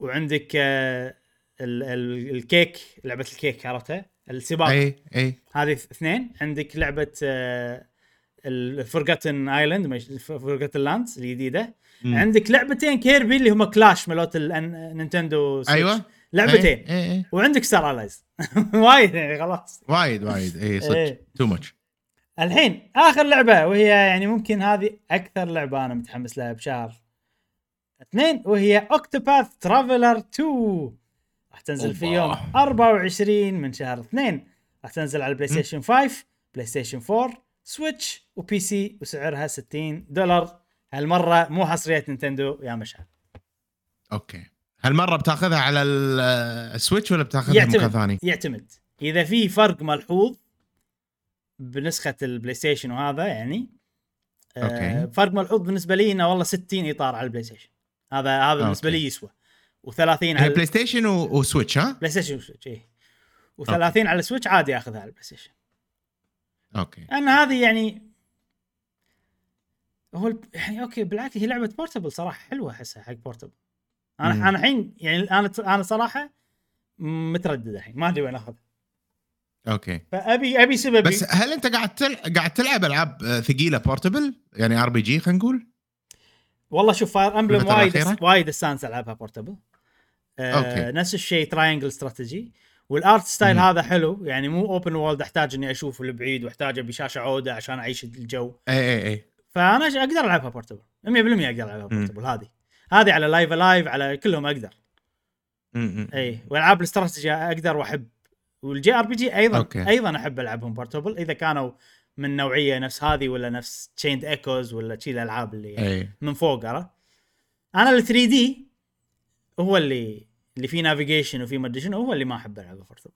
وعندك آه، ال- ال- الكيك لعبة الكيك عرفتها السباق. إي إي. هذه اثنين. عندك لعبة الفورجتن ايلاند فورجتن لاندز الجديدة. عندك لعبتين كيربي اللي هم كلاش مالوت الأن- نينتندو سويتش. أيوه. لعبتين. إي إي. اي وعندك ستار الايز <laughs> وايد يعني خلاص. وايد وايد. إي صدق. تو ماتش الحين آخر لعبة وهي يعني ممكن هذه أكثر لعبة أنا متحمس لها بشهر اثنين وهي Octopath Traveler 2 راح تنزل في يوم أوبا. 24 من شهر 2 راح تنزل على البلاي ستيشن 5 بلاي ستيشن 4 سويتش و PC وسعرها 60 دولار. هالمرة مو حصرية نينتندو يا مشعل. okay. هالمرة بتاخذها على ال- السويتش ولا بتاخذها مكان ثاني؟ يعتمد يعتمد. إذا في فرق ملحوظ بنسخة البلاي ستيشن وهذا يعني آه okay. فرق ملحوظ بالنسبة لي إنه والله 60 إطار على البلاي ستيشن هذا هذا بالنسبة okay. لي يسوى و30 على هي بلاي ستيشن و- وسويتش ها؟ بلاي ستيشن وسويتش إيه و30 على السويتش عادي آخذها على البلاي ستيشن okay لأن هذه يعني هو يعني okay بالعكس هي لعبة portable صراحة حلوة أحسها حق portable مم. أنا أنا الحين يعني أنا أنا صراحة متردد الحين ما أدري وين اخذ okay فابي أبي سببي بس هل أنت قاعد تل... قاعد تلعب ألعاب آه، ثقيلة portable؟ يعني RPG خلينا نقول؟ والله شوف Fire Emblem وايد؟ وايد استانس ألعبها portable آه. نفس الشيء Triangle Strategy وال art style مم. هذا حلو يعني مو open world أحتاج إني أشوف البعيد وأحتاج أبي شاشة عودة عشان أعيش الجو إي إي إي فأنا أقدر ألعبها portable 100% أقدر ألعبها portable هذه هذه على live a live على كلهم أقدر. إي وألعاب الاستراتيجي أقدر وأحب وال JRPG أيضا. okay. أيضا أحب ألعبهم portable إذا كانوا من نوعية نفس هذه ولا نفس Chained Echoes ولا شي الألعاب اللي يعني من فوق عرفت؟ أنا ال 3D هو اللي اللي فيه navigation وفيه مدري شنو هو اللي ما أحب العبه portable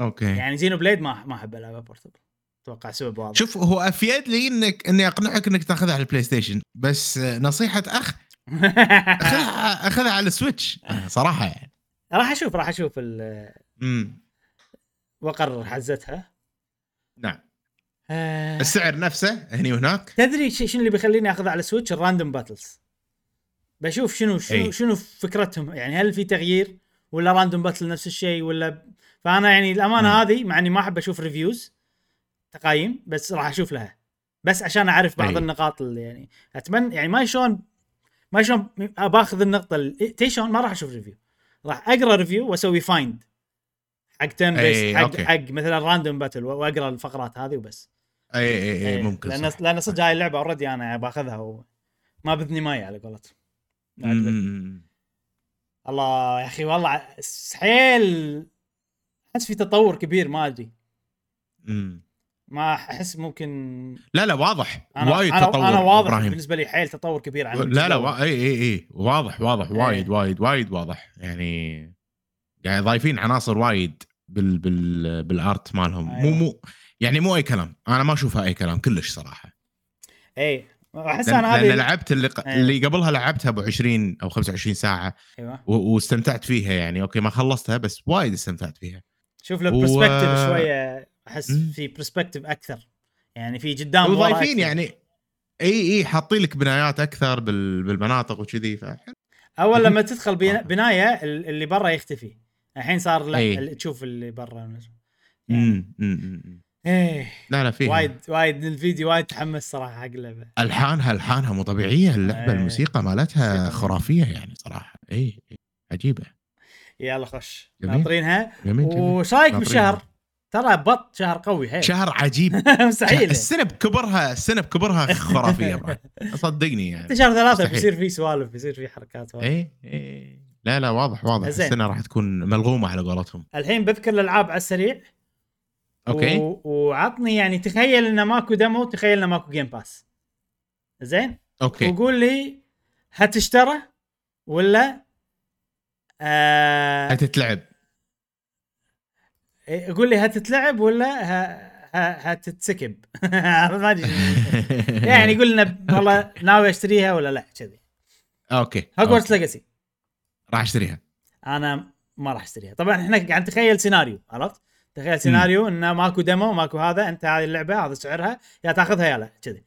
okay. يعني Xenoblade ما ما أحب العبها portable أتوقع سبب واضح. شوف هو أفيد لي إنك إني أقنعك إنك تأخذها على البلاي ستيشن بس نصيحة أخ <laughs> أخذها أخذها على السويتش. صراحة يعني. راح أشوف راح أشوف ال- امم وأقرر حزتها. نعم. السعر نفسه هني وهناك. تدري شنو اللي بيخليني اخذها على السويتش ال random battles. بشوف شنو شنو أي. شنو فكرتهم. يعني هل في تغيير ولا random battle نفس الشيء ولا فأنا يعني الأمانة. هذه مع إني ما أحب أشوف reviews ت game بس راح أشوف لها. بس عشان أعرف بعض أي. النقاط اللي يعني اتمنى يعني ما شلون ما شلون باخذ النقطة ال- تي شلون؟ ما راح أشوف review راح أقرأ review وأسوي find حق turn أي، based حق okay. حق مثلا random battle وأقرأ الفقرات هذه وبس. اي اي اي إيه، ممكن لأن صح. لأن صدق هاي اللعبة already أنا بأخذها وما بذني ماي على قولتهم. الله يا أخي والله حيل أحس في تطور كبير ما أدري. ما أحس ممكن لا لا واضح أنا وايد أنا, تطور أنا واضح إبراهيم بالنسبة لي حيل تطور كبير عن لا لا. وا... اي اي اي واضح واضح وايد إيه. وايد وايد واضح يعني يعني ضايفين عناصر وايد بال بال بال art مالهم مو أيوة. مو يعني مو أي كلام. أنا ما أشوفها أي كلام كلش صراحة. اي أحس أنا هذه لعبت اللي ق... أيوة. اللي قبلها لعبتها أبو 20 أو 25 ساعة. أيوه. و... واستمتعت فيها يعني. okay ما خلصتها بس وايد استمتعت فيها. شوف له و- perspective شوية أحس. في perspective أكثر. يعني في قدام وضايفين. يعني إي إي حاطين لك بنايات أكثر بال... بالمناطق وكذي ف أول لما تدخل بنا- بناية ال- اللي برا يختفي. الحين صار لا أي. ال- تشوف اللي برا. يعني. إيه لا لا فيها وايد وايد الفيديو وايد تحمس صراحة حق اللعبة ألحانها ألحانها مو طبيعية اللعبة إيه. الموسيقى مالتها. خرافية يعني صراحة اي. عجيبة يلا خش. ناطرينها وش رايك. بالشهر؟ ترى بط شهر قوي هي شهر عجيب <laughs> مستحيل السنة بكبرها السنة بكبرها خرافية. صدقني يعني شهر مستحيل. بيصير في سوالف بيصير في حركات. اي اي لا لا واضح واضح. السنة راح تكون ملغومة على قولتهم الحين بذكر الألعاب على السريع okay. و... وعطني يعني تخيل انه ماكو demo تخيل انه ماكو Game Pass زين؟ okay. وقول لي هتشترى ولا آه... هتتلعب. إيه، قول لي هتتلعب ولا ه... ه... هتت skip. <laughs> ما أدري <laughs> يعني قول لنا والله ناوي أشتريها ولا لا كذي. okay Hogwarts. Legacy راح أشتريها. أنا ما راح أشتريها. طبعا إحنا قاعد نتخيل سيناريو عرفت؟ تخيل سيناريو انه ماكو demo ماكو هذا أنت هذه اللعبة هذا سعرها يا تاخذها يا لا كذي.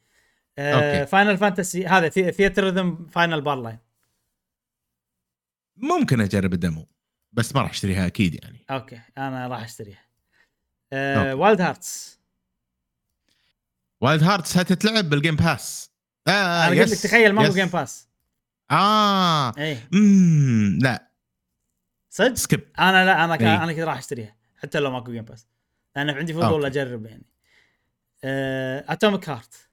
آه. Final Fantasy هذا Theatrhythm Final Bar Line ممكن أجرب ال demo بس ما راح أشتريها أكيد يعني. okay أنا راح أشتريها. آه. Wild Hearts Wild Hearts هتتلعب بال Game Pass آه أنا قلت لك تخيل ماكو. Game Pass آه. اي امم لا. صدق؟ skip أنا لا أنا ك... إي. أنا كذا راح أشتريها. حتى لو ماكو Game Pass لأن عندي فضول. أجرب يعني. Atomic Heart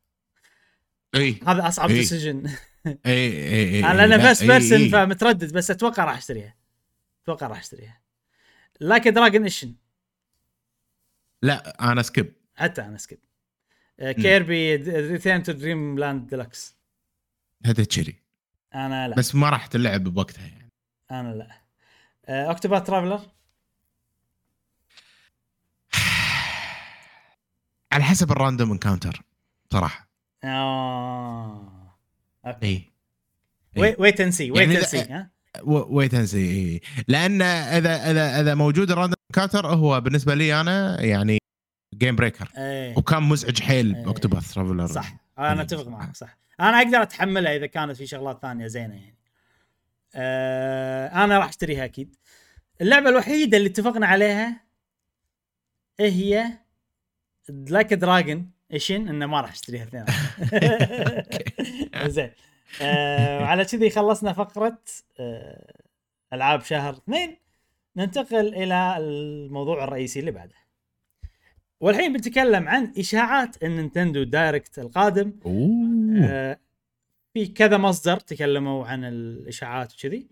إي. هذا أصعب. decision <laughs> إي إي إي أنا first إي، person. فمتردد بس أتوقع راح أشتريها. أتوقع راح أشتريها. Like a Dragon Ishin لا أنا skip حتى أنا skip آه، Kirby Return to Dream Land Deluxe هذا كذي أنا لا. بس ما راح تلعب بوقتها يعني. أنا لا. آه، Octopath Traveler على حسب ال random encounter صراحة. آه. okay. اي. wait and see wait and see ها؟ wait and see لأن اذا اذا إذا موجود ال random encounter هو بالنسبة لي أنا يعني game breaker إيه. وكان مزعج حيل إيه. ب Octopath Traveler صح. أنا يعني أتفق معك صح. أنا أقدر أتحملها إذا كانت في شغلات ثانية زينة يعني. آه أنا راح أشتريها أكيد. اللعبة الوحيدة اللي اتفقنا عليها إيه هي؟ Like a Dragon Ishin إنه ما راح أشتريها اثنين. <laughs> زين. آه على كذي خلصنا فقرة آه ألعاب شهر اثنين. ننتقل إلى الموضوع الرئيسي اللي بعده. والحين بنتكلم عن إشاعات ال Nintendo Direct القادم. آه، في كذا مصدر تكلموا عن الإشاعات وكذي.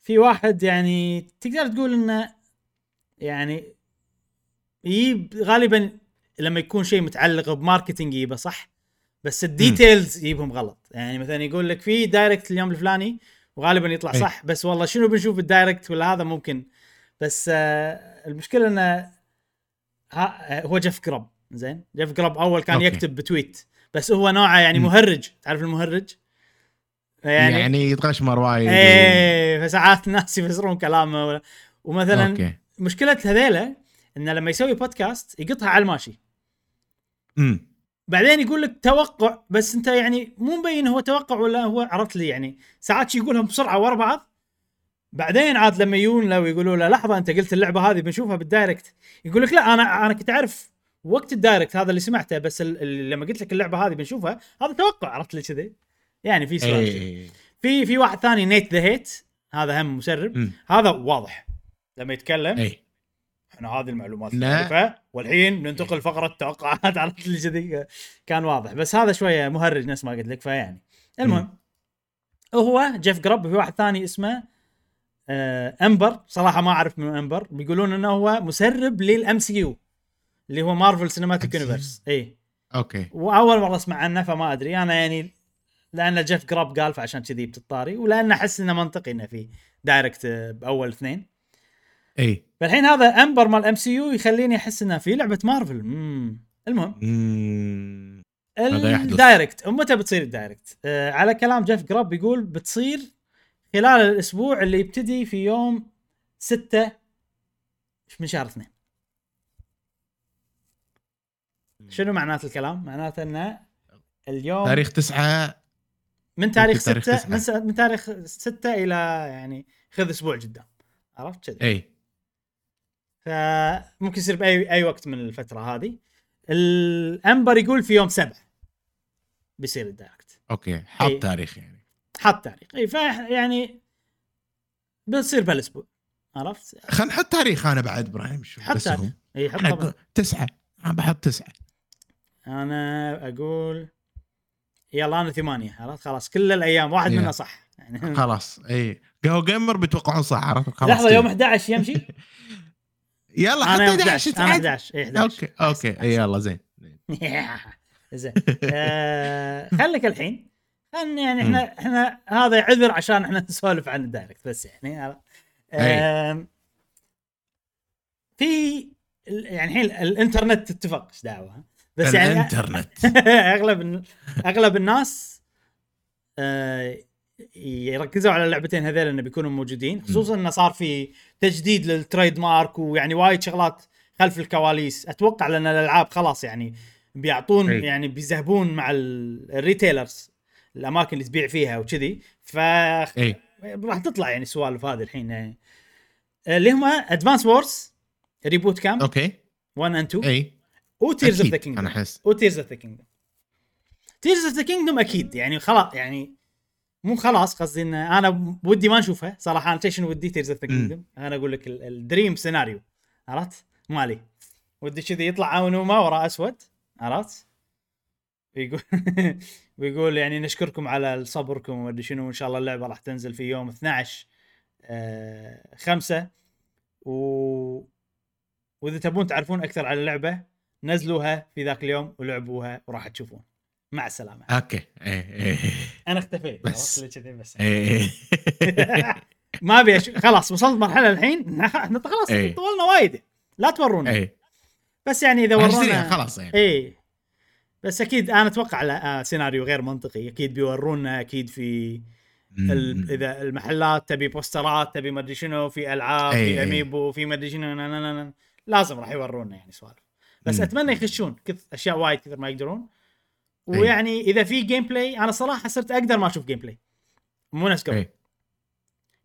في واحد يعني تقدر تقول إنه يعني يجيب غالبا لما يكون شيء متعلق ب marketing يجيبه صح؟ بس ال details يجيبهم غلط. يعني مثلا يقول لك في Direct اليوم الفلاني وغالبا يطلع أي. صح؟ بس والله شنو بنشوف بال Direct ولا هذا ممكن. بس آه المشكلة إنه ها هو Jeff Grubb. زين؟ Jeff Grubb أول كان okay. يكتب ب tweet. بس هو نوعه يعني. مهرج. تعرف المهرج؟ يعني, يعني, يتغشمر وايد إيه فساعات الناس يفسرون كلامه ولا- ومثلا okay. مشكلة هذيلا إنه لما يسوي بودكاست يقطها على الماشي. امم بعدين يقول لك توقع بس انت يعني مو مبين هو توقع ولا هو عرفت لي يعني. ساعات يقولهم بسرعة ورا بعض. بعدين عاد لما يجون له ويقولوا له لحظة انت قلت اللعبة هذه بنشوفها بال Direct. يقول لك لا أنا أنا كنت أعرف وقت ال Direct هذا اللي سمعته بس ال- ال- لما قلت لك اللعبة هذه بنشوفها هذا توقع عرفت لي كذي؟ يعني في سؤال. اي في في واحد ثاني Nate the Hate هذا هم مسرب. أمم. هذا واضح. لما يتكلم اي إحنا هذه المعلومات. المختلفة والحين ننتقل فقرة توقعات <laughs> عرفت اللي كذي؟ كان واضح. بس هذا شوية مهرج نفس ما قلت لك فيعني. المهم هو Jeff Grubb في واحد ثاني اسمه آه أمبر. صراحة ما أعرف من أمبر. بيقولون إنه هو مسرب لل MCU اللي هو Marvel Cinematic. Universe اي okay. وأول مرة أسمع عنه فما أدري. أنا يعني لأن Jeff Grubb قال فعشان كذي بتطاري. ولأن أحس إنه منطقي إنه في Direct آه، بأول اثنين. إي. فالحين هذا أمبر مال MCU يخليني أحس انه في لعبة مارفل امم المهم؟ ال Direct متى بتصير ال Direct؟ آه على كلام Jeff Grubb بيقول بتصير خلال الأسبوع اللي يبتدي في يوم 6 من شهر 2 شنو معنات الكلام؟ معناته انه اليوم تاريخ تسعة. من تاريخ ممكن تاريخ 6 تسعة. من. من تاريخ 6 إلى يعني خذ أسبوع قدام. عرفت كذي؟ إي. فممكن يصير باي أي وقت من الفترة هذه. الانبر يقول في يوم سبعة بيصير ال Direct. okay حاط إي. تاريخ يعني. حط تاريخ. اي يعني بتصير بهالأسبوع. عرفت؟ خلينا نحط تاريخ أنا بعد إبراهيم شو حط تاريخ. اي حط تسعة. أنا بحط تسعة. أنا أقول يلا أنا ثمانية. عرفت؟ خلاص كل الأيام واحد يا. منها صح. يعني خلاص اي قهوة جيمر بيتوقعون صح عرفت؟ خلاص كذي. يوم 11 يمشي؟ <laughs> يلا حط أنا يوم 11 11 أنا 11 اي 11 okay okay. اي يلا زين. <laughs> زين. آه، خليك الحين. خلنا يعني إحنا إحنا هذا عذر عشان إحنا نسولف عن ال Direct بس يعني آم، في يعني الحين الإنترنت تتفق إيش دعوة؟ بس يعني الإنترنت. <laughs> أغلب أغلب الناس آه، يركزوا على اللعبتين هذيل إنه بيكونوا موجودين خصوصا إنه صار في تجديد لل trademark ويعني وايد شغلات خلف الكواليس. أتوقع لأن الألعاب خلاص يعني بيعطون أي. يعني بيذهبون مع ال- ال retailers الأماكن اللي تبيع فيها وكذي. ف راح تطلع يعني السوالف هذه الحين. يعني اللي هم Advance Wars Reboot Camp okay. 1 and 2 إي. و Tears of the Kingdom أنا أحس. و Tears of the Kingdom Tears of the Kingdom أكيد يعني خلاص يعني مو خلاص قصدي إن أنا ودي ما نشوفها صراحة أنا شنو ودي Tears of أنا أقول لك ال- ال dream scenario عرفت؟ مالي ودي كذي يطلع Aonuma وراه أسود. عرفت؟ ويقول ويقول <laughs> يعني نشكركم على صبركم وما ادري شنو وإن شاء الله اللعبة راح تنزل في يوم 12 آه 5 و وإذا تبون تعرفون أكثر عن اللعبة نزلوها في ذاك اليوم ولعبوها وراح تشوفون. مع السلامة. okay. إيه إيه. أنا اختفيت. بس. كذي بس. إيه <laughs> ما أبي أش... خلاص وصلت مرحلة الحين إحنا خلاص إيه. طولنا وايد. لا تورونا إيه. بس يعني إذا ورونا خلاص يعني. إيه. بس أكيد أنا أتوقع لا آه سيناريو غير منطقي. أكيد بيورونا أكيد في ال... إذا المحلات تبي posterات تبي ما أدري شنو في ألعاب إيه، في إيه. amiibo في ما أدري شنو نا نا نا نا. لازم راح يورونا يعني سوالف. بس مم. أتمنى يخشون كث أشياء وايد كثر ما يقدرون. إيه. ويعني إذا في gameplay أنا صراحة صرت أقدر ما أشوف gameplay مو نفس قبل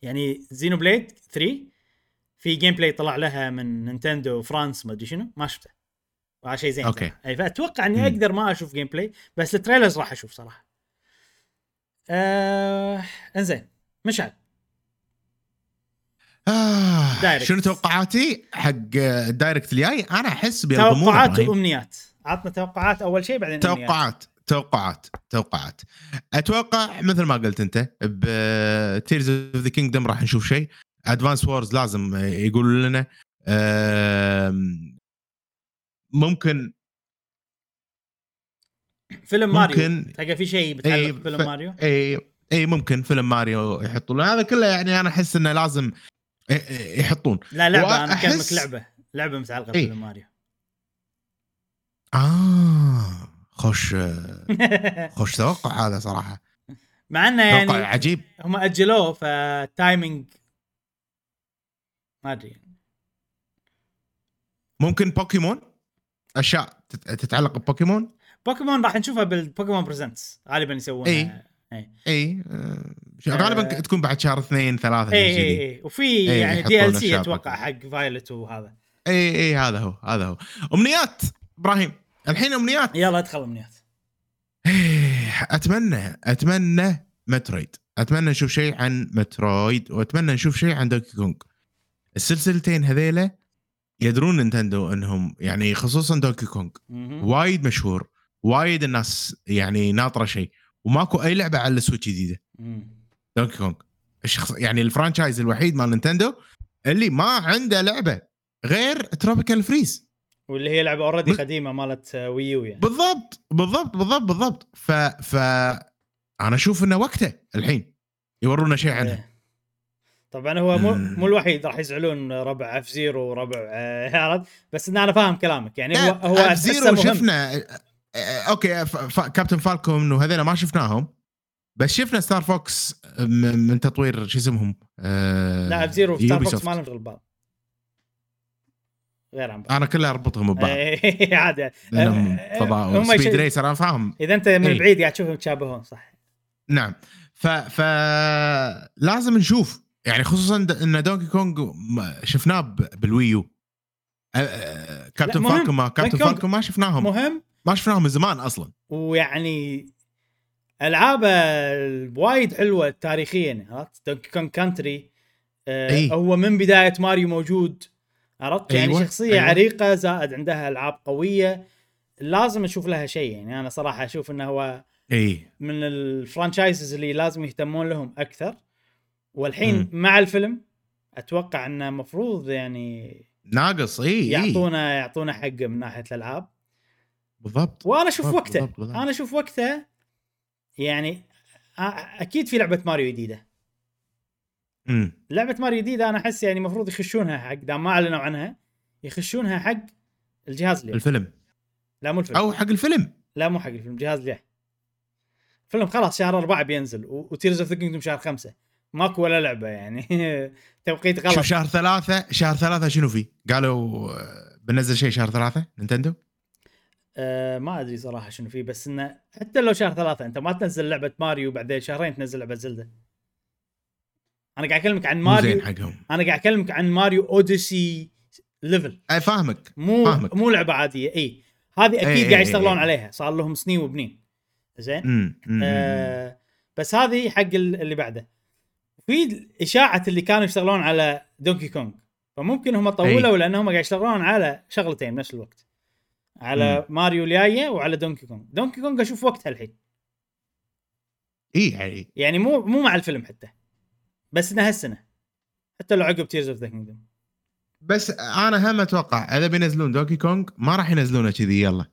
يعني Xenoblade 3 في gameplay طلع لها من Nintendo France ما أدري شنو ما شفته وهذا شيء زين. أي فأتوقع إني. أقدر ما أشوف gameplay بس ال trailers راح أشوف صراحة آه... إنزين مشعل آه Direct. شنو توقعاتي حق ال Direct الجاي؟ أنا أحس بيلغمون توقعات. وأمنيات عطنا توقعات أول شيء بعدين. توقعات توقعات توقعات. أتوقع مثل ما قلت أنت ب Tears of the Kingdom راح نشوف شيء. Advance Wars لازم يقولوا لنا ممكن فيلم ماريو. ممكن- تلقى في شيء بتعلق إيه، بفيلم ف- ماريو؟ إي إي ممكن فيلم ماريو يحطوا له هذا كله يعني أنا أحس إنه لازم يحطون. لا لعبة أنا وأحس- اكلمك لعبة. لعبة متعلقة. بفيلم ماريو. آه. خوش <laughs> خوش توقع هذا صراحة. مع إنه توقع يعني عجيب. هم أجلوه ف timing ما أدري. ممكن بوكيمون؟ أشياء تت- تتعلق ببوكيمون؟ بوكيمون راح نشوفها بال Pokémon Presents غالبا يسوونها. إي. إي. آه، غالبا آه. تكون بعد شهر اثنين ثلاثة إي إي. إي. وفي يعني DLC أتوقع. حق Violet وهذا. إي إي هذا هو هذا هو. أمنيات إبراهيم. الحين أمنيات. يلا ادخل أمنيات. إيه، أتمنى أتمنى Metroid. أتمنى نشوف شيء عن Metroid وأتمنى نشوف شيء عن Donkey Kong. السلسلتين هذيلا يدرون Nintendo إنهم يعني خصوصا Donkey Kong. وايد مشهور وايد الناس يعني ناطرة شيء وماكو أي لعبة على ال Switch جديدة. مم. Donkey Kong. الشخص يعني ال franchise الوحيد مال Nintendo اللي ما عنده لعبة غير Tropical Freeze واللي هي لعبة already قديمة مالت Wii U يعني بالضبط بالضبط بالضبط بالضبط ف ف أنا أشوف إنه وقته الحين يورونا شيء عنها إيه. طبعا هو مو. مو الوحيد راح يزعلون ربع F-Zero وربع آه، عرفت بس إن أنا فاهم كلامك يعني هو هو أحسه Zero. شفنا آه، آه، okay ف... ف... Captain Falcon وهذول ما شفناهم بس شفنا Star Fox من تطوير شو اسمهم آه... لا F-Zero Star Fox. ما لهم شغل ببعض غير عن بعض. أنا كلها أربطهم ببعض. إيه، عادي. لأنهم فضاء هم speed يشي- racer أنا فاهم. إذا أنت من إيه. بعيد قاعد تشوفهم يتشابهون صح. نعم. ف ف لازم نشوف. يعني خصوصا إن Donkey Kong م- شفناه بال Wii U Captain. Falcon ما Captain Falcon ما شفناهم. مهم. ما شفناهم من زمان أصلا. ويعني العابه وايد حلوة تاريخيا عرفت؟ Donkey Kong Country آه. هو من بداية ماريو موجود. عرفت؟ يعني أيوة، شخصية أيوة. عريقة زائد عندها ألعاب قوية لازم نشوف لها شيء. يعني أنا صراحة أشوف إنه هو إي. من ال franchises اللي لازم يهتمون لهم أكثر. والحين مم. مع الفيلم أتوقع إنه المفروض يعني ناقص إي يعطونا يعطونا حقه من ناحية الألعاب. بالضبط. وأنا أشوف وقته. بالضبط، بالضبط. أنا أشوف وقته. يعني أكيد في لعبة ماريو جديدة. امم لعبة ماريو جديدة أنا أحس يعني المفروض يخشونها حق دام ما أعلنوا عنها يخشونها حق الجهاز اللي الفيلم. لا مو الفيلم. أو حق الفيلم. لا مو حق الفيلم الجهاز اللي الفيلم خلاص شهر أربعة بينزل و Tears of the Kingdom شهر خمسة. ماكو ولا لعبة يعني. <laughs> توقيت غلط. شوف شهر ثلاثة شهر ثلاثة شنو فيه؟ قالوا آه، بنزل شيء شهر ثلاثة؟ Nintendo؟ أه ما أدري صراحة شنو فيه بس إنه حتى لو شهر ثلاثة أنت ما تنزل لعبة ماريو بعدين شهرين تنزل لعبة Zelda. أنا قاعد أكلمك عن مو زين ماريو حقهم. أنا قاعد أكلمك عن Mario Odyssey level أي فاهمك مو فاهمك. مو لعبة عادية إي. هذه أكيد قاعد يشتغلون. عليها صار لهم سنين وبنين. زين؟ آه بس هذه حق ال- اللي بعده. في اشاعه اللي كانوا يشتغلون على Donkey Kong فممكن هم طولوا لانهم قاعد يشتغلون على شغلتين بنفس الوقت. على ماريو الجاية وعلى Donkey Kong Donkey Kong أشوف وقتها الحين. إي يعني. يعني مو مو مع الفيلم حتى. بس إنها هالسنة. حتى لو عقب Tears of the Kingdom بس أنا هم أتوقع إذا بينزلون Donkey Kong ما راح ينزلونه كذي يلا.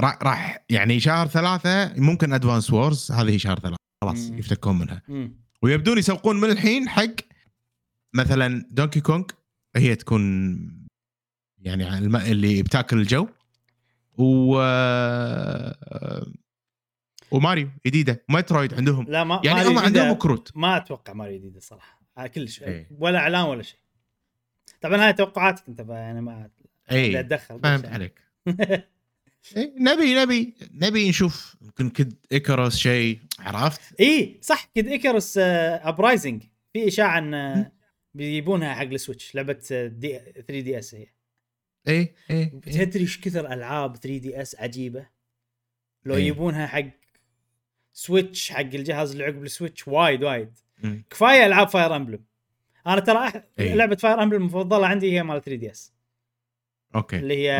راح راح يعني شهر ثلاثة ممكن Advance Wars هذه شهر ثلاثة. خلاص. يفتكون منها. مم. ويبدون يسوقون من الحين حق مثلا Donkey Kong هي تكون يعني الم- اللي بتاكل الجو. و وماريو جديده Metroid عندهم. لا ما يعني ماريو هم عندهم كروت. ما أتوقع ماريو جديده صراحة. آه، كلش. إيه. ولا إعلان ولا شيء. طبعا هاي توقعاتك أنت يعني ما اي أتدخل فهمت يعني. عليك. <laughs> إيه، نبي نبي نبي نشوف يمكن Kid Icarus شيء عرفت؟ إي صح Kid Icarus Uprising في إشاعة ان آه، بيجيبونها حق ال Switch لعبة آه، D 3 DS هي. اي اي تدري إيش كثر ألعاب 3 DS عجيبة؟ لو إيه. يجيبونها حق Switch حق الجهاز اللي عقب ال Switch وايد وايد. مم. كفاية ألعاب Fire Emblem أنا ترى أح... إيه. لعبة Fire Emblem المفضلة عندي هي مال 3 DS okay. اللي هي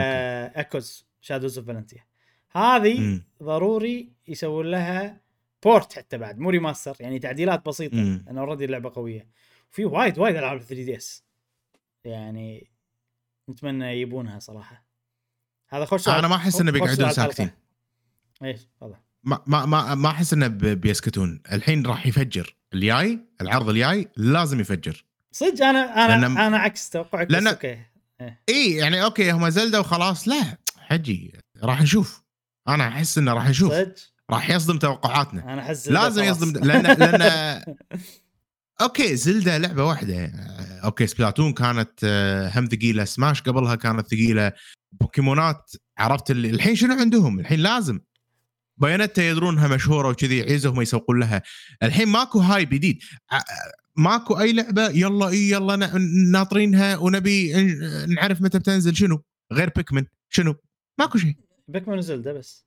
Echoes Shadows of Valentia هذه مم. ضروري يسوون لها port حتى بعد مو remaster يعني تعديلات بسيطة مم. لأن already اللعبة قوية. في وايد وايد ألعاب 3 DS يعني نتمنى يجيبونها صراحة. هذا خوش أنا ما أحس إنه بيقعدون. ساكتين. إيش؟ تفضل. ما ما ما ما أحس إنه بيسكتون. الحين راح يفجر. الجاي العرض الجاي لازم يفجر. صدق أنا أنا لأن- أنا عكس توقعك بس لأن- أوكي. إي يعني أوكي هم Zelda وخلاص. لا حجي راح نشوف أنا أحس إنه راح نشوف صدق. راح يصدم توقعاتنا. أنا أحس لازم. يصدم. <laughs> لأن لأن أوكي Zelda لعبة واحدة. أوكي Splatoon كانت آه، هم ثقيلة. سماش قبلها كانت ثقيلة. بوكيمونات عرفت اللي الحين شنو عندهم؟ الحين لازم. Bayonetta يدرون انها مشهورة وكذي عزهم يسوقون لها. الحين ماكو hype جديد ماكو أي لعبة يلا إي يلا ناطرينها ونبي نعرف متى بتنزل. شنو؟ غير Pikmin شنو؟ ماكو شيء. Pikmin و Zelda بس.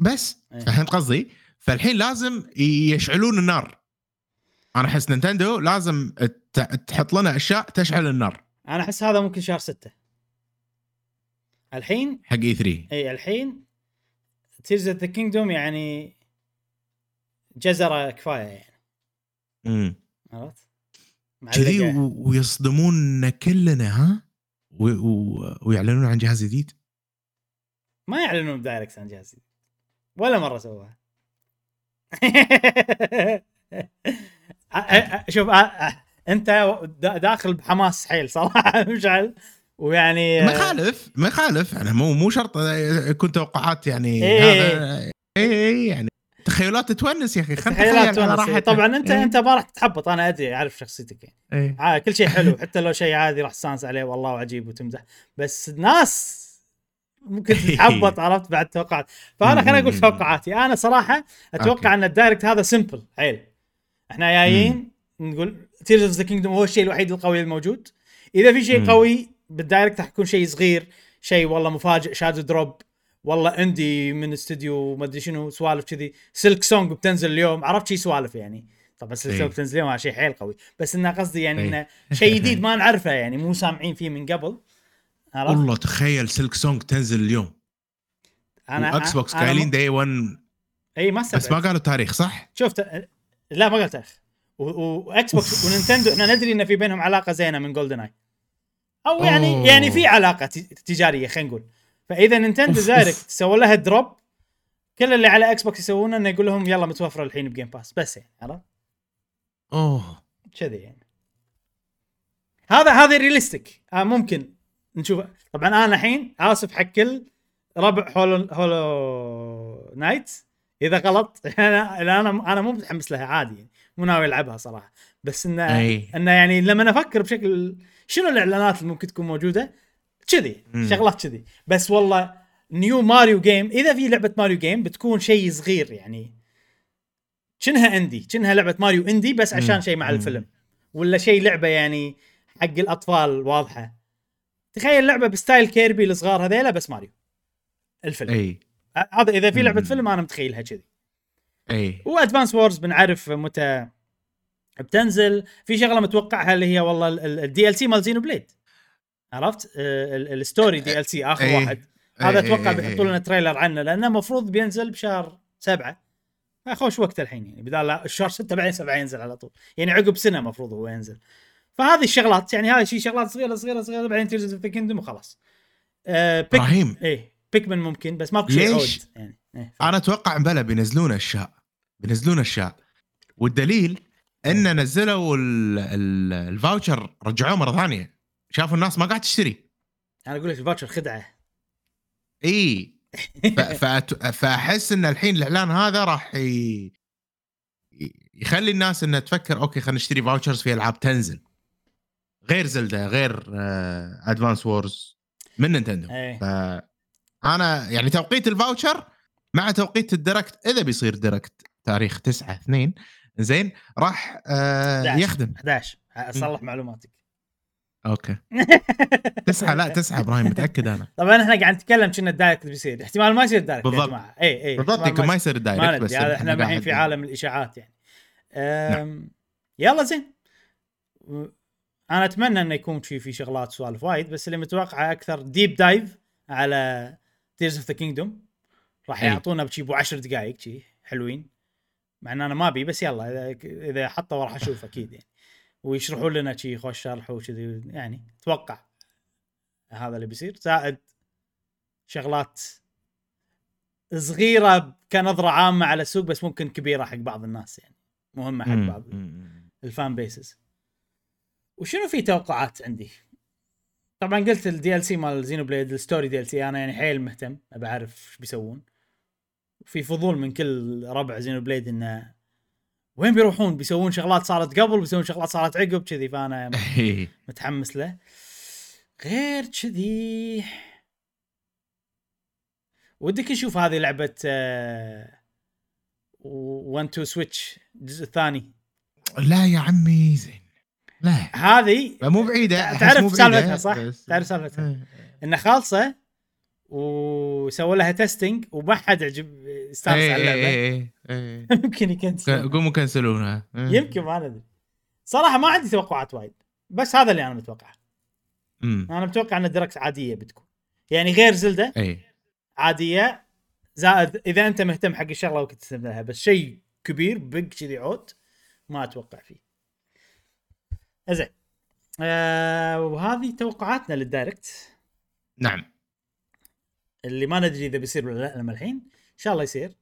بس. إيه. فهمت قصدي؟ فالحين لازم يشعلون النار. أنا أحس Nintendo لازم تحط لنا أشياء تشعل النار. أنا أحس هذا ممكن شهر ستة. الحين حق E3 إي الحين Tears of the Kingdom يعني جزرة كفاية يعني. امم عرفت؟ كذي ويصدموننا كلنا ها؟ و... و... ويعلنون عن جهاز جديد؟ ما يعلنون بدايركت عن جهاز جديد. ولا مرة سووها. <laughs> شوف أنت دا- داخل بحماس حيل صراحة مشعل ويعني ما يخالف ما يخالف أنا مو مو شرط يكون توقعات يعني إيه. هذا اي اي يعني تخيلات تونس يا أخي تخيلات تونس. طبعا أنت إيه. أنت ما راح تتحبط أنا أدري أعرف شخصيتك يعني إيه. عا- كل شيء حلو <laughs> حتى لو شيء عادي راح تستانس عليه والله وعجيب وتمزح بس ناس ممكن تتحبط <laughs> عرفت بعد توقعات فأنا خليني أقول. <laughs> توقعاتي أنا صراحة أتوقع أوكي. أن ال Direct هذا simple حيل إحنا جايين نقول Tears of the Kingdom هو الشيء الوحيد القوي الموجود إذا في شيء. قوي بال Direct راح يكون شيء صغير شيء والله مفاجئ shadow drop. والله indie من استوديو ما أدري شنو سوالف كذي. Silksong بتنزل اليوم. عرفت شي سوالف يعني؟ طبعا Silk إيه. song بتنزل اليوم شيء حيل قوي. بس انه قصدي يعني إيه. انه شيء جديد ما نعرفه يعني مو سامعين فيه من قبل. عرفت؟ والله تخيل Silksong تنزل اليوم. أنا و Xbox قايلين day 1 إي ما بس ما قالوا تاريخ صح؟ شفت لا ما قلت تاريخ. و Xbox و Nintendo إحنا ندري إن في بينهم علاقة زينة من GoldenEye أو يعني أوه. يعني في علاقة تجارية خلينا نقول. فإذا Nintendo Direct. <laughs> سووا لها drop كل اللي على Xbox يسوونه إنه يقول لهم يلا متوفرة الحين ب Game Pass بس يعني عرفت؟ أوه. كذي يعني. هذا هذا realistic آه ممكن نشوف. طبعا أنا الحين آسف حق كل ربع Hollow Hollow Knight إذا غلط <laughs> أنا أنا أنا مو متحمس لها عادي يعني. مو ناوي ألعبها صراحة. بس انه. إنه يعني لما أفكر بشكل شنو الإعلانات اللي ممكن تكون موجودة؟ كذي. شغلات كذي. بس والله new Mario game إذا في لعبة Mario game بتكون شيء صغير يعني. شنها indie شنها لعبة Mario indie بس عشان. شيء مع. الفيلم. ولا شيء لعبة يعني حق الأطفال واضحة. تخيل لعبة ب style Kirby الصغار هذيلا بس ماريو الفيلم. أي. هذا إذا في لعبة. فيلم أنا متخيلها كذي. أي. و Advance Wars بنعرف متى بتنزل. في شغلة متوقعها اللي هي والله ال DLC مال Xenoblade عرفت؟ آه، ال- ال story DLC آخر إيه. واحد. هذا إيه، أتوقع إيه، بيحطوا إيه. لنا trailer عنه لأنه المفروض بينزل بشهر سبعة. خوش وقت الحين يعني بدال لا الشهر ستة بعدين سبعة ينزل على طول. يعني عقب سنة المفروض هو ينزل. فهذه الشغلات يعني هذه شيء شغلات صغيرة صغيرة صغيرة بعدين Tears of the وخلاص. آه بيك إبراهيم. إيه Pikmin ممكن بس ماكو شيء ليش؟ يعني إيه. أنا أتوقع بلا بينزلون أشياء بينزلون أشياء. والدليل إن نزلوا ال- ال- ال voucher رجعوه مرة ثانية. شافوا الناس ما قاعد تشتري. أنا أقول لك ال voucher خدعة. إي. <laughs> فأحس إن الحين الإعلان هذا راح ي... يخلي الناس انها تفكر أوكي خلينا نشتري vouchers في ألعاب تنزل. غير Zelda غير Advance Wars من Nintendo. ف أنا يعني توقيت ال voucher مع توقيت ال Direct إذا بيصير Direct تاريخ 9 2 زين راح آه 11. يخدم. 11 أصلح معلوماتك. أوكي. <laughs> 9 لا 9 إبراهيم متأكد أنا. <laughs> طبعا إحنا قاعد نتكلم كنا ال Direct بيصير. احتمال ما يصير ال Direct بالضبط. اي اي بالضبط احتمال يمكن ما يصير. ال Direct بس إحنا الحين في عالم الإشاعات يعني. أم يلا زين. أنا أتمنى إنه يكون في في شغلات سوالف وايد بس اللي متوقعه أكثر deep dive على Tears of the Kingdom راح أي. يعطونا بشي بو 10 دقائق شي حلوين. مع إن أنا ما أبي بس يلا إذا إذا حطوا راح أشوف أكيد يعني. ويشرحوا لنا شي خوش شرح وكذي يعني أتوقع هذا اللي بيصير. زائد شغلات صغيرة كنظره عامة على السوق بس ممكن كبيرة حق بعض الناس يعني. مهمة حق. بعض. ال fan bases وشنو في توقعات عندي؟ طبعا قلت ال DLC مال Xenoblade ال story DLC أنا يعني حيل مهتم ابى أعرف إيش بيسوون. في فضول من كل ربع Xenoblade إنه وين بيروحون؟ بيسوون شغلات صارت قبل بيسوون شغلات صارت عقب كذي. فأنا. <laughs> متحمس له. غير كذي. ودك نشوف هذه لعبة 1 2 Switch الجزء الثاني. لا يا عمي زين. لا. هذه مو بعيدة تعرف سالفتها صح؟ تعرف سالفتها. إيه. انه خالصة وسووا لها testing وما حد عجب استانس إيه، على اللعبة. إيه، إيه، إيه. <laughs> يمكن يكنسل قوموا كنسلونها إيه. يمكن ما ندري. صراحة ما عندي توقعات وايد. بس هذا اللي أنا متوقعه. أنا متوقع إن ال Direct عادية بتكون. يعني غير Zelda إي. عادية زائد إذا أنت مهتم حق الشغلة وكنت تستخدم لها بس شيء كبير big كذي عود ما أتوقع فيه. زين آه وهذه توقعاتنا لل Direct. نعم. اللي ما ندري إذا بيصير ولا لا لما الحين إن شاء الله يصير.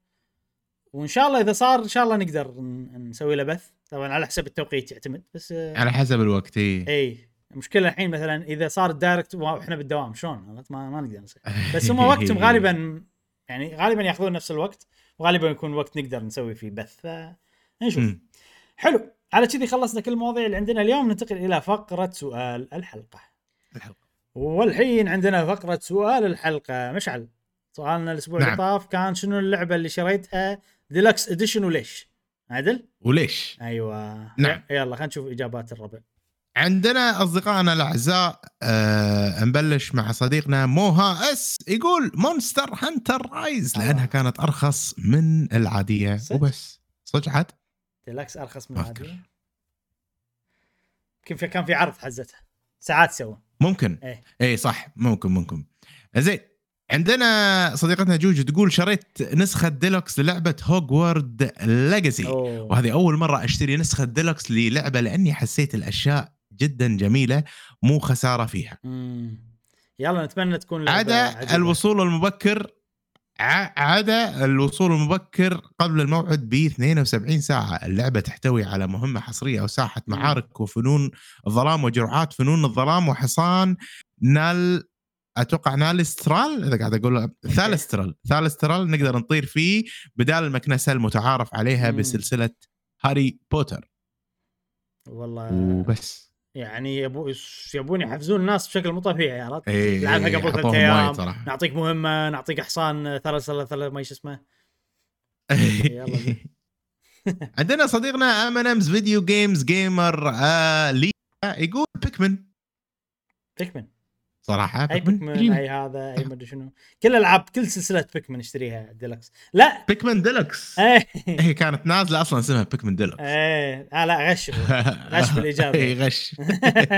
وإن شاء الله إذا صار إن شاء الله نقدر نسوي له بث. طبعا على حسب التوقيت يعتمد بس آه على حسب الوقت إي. إي. المشكلة الحين مثلا إذا صار ال Direct وإحنا بالدوام شلون؟ ما ما نقدر نسوي. <laughs> بس هم وقتهم <laughs> غالبا يعني غالبا ياخذون نفس الوقت وغالبا يكون وقت نقدر نسوي فيه بث. فنشوف مم. حلو. على كذي خلصنا كل المواضيع اللي عندنا اليوم. ننتقل إلى فقرة سؤال الحلقة. الحلقة. والحين عندنا فقرة سؤال الحلقة مشعل سؤالنا الأسبوع اللي نعم. طاف كان شنو اللعبة اللي شريتها deluxe edition وليش عدل وليش؟ أيوه نعم. يلا خلينا نشوف إجابات الربع عندنا أصدقائنا الأعزاء آه نبلش مع صديقنا موها S يقول Monster Hunter Rise لأنها. كانت أرخص من العادية صدق؟ وبس صدق عاد؟ ديلكس أرخص من العادية في كان في عرض حزتها ساعات سوى ممكن إيه. اي صح ممكن ممكن زين عندنا صديقتنا جوج تقول شريت نسخة ديلوكس للعبة Hogwarts Legacy. وهذه أول مرة أشتري نسخة ديلوكس للعبة لأني حسيت الأشياء جدا جميلة مو خسارة فيها مم. يلا نتمنى تكون عدا. الوصول المبكر عدا الوصول المبكر قبل الموعد ب 72 ساعة. اللعبة تحتوي على مهمة حصرية أو ساحة. معارك وفنون الظلام وجرعات فنون الظلام وحصان نال أتوقع Thestral؟ إذا قاعد أقول Thestral. Thestral نقدر نطير فيه بدال المكنسة المتعارف عليها. بسلسلة Harry Potter. والله. وبس. يعني يبو يبون يحفزون الناس بشكل مو طبيعي عرفت؟ اي لعبها قبل ثلاث أيام نعطيك مهمة نعطيك حصان ثلاث ثلاث ثلاث ما إيش اسمه <laughs> يلا. <laughs> عندنا صديقنا امنمز video games gamer آه لي يقول Pikmin Pikmin صراحة. أي Pikmin. أي هذا أي مدري شنو. كل ألعاب كل سلسلة Pikmin اشتريها ديلكس لا! Pikmin Deluxe هي كانت نازلة أصلا اسمها Pikmin Deluxe إيه. آه لا غش. غش <laughs> بالإجابة. اي غش.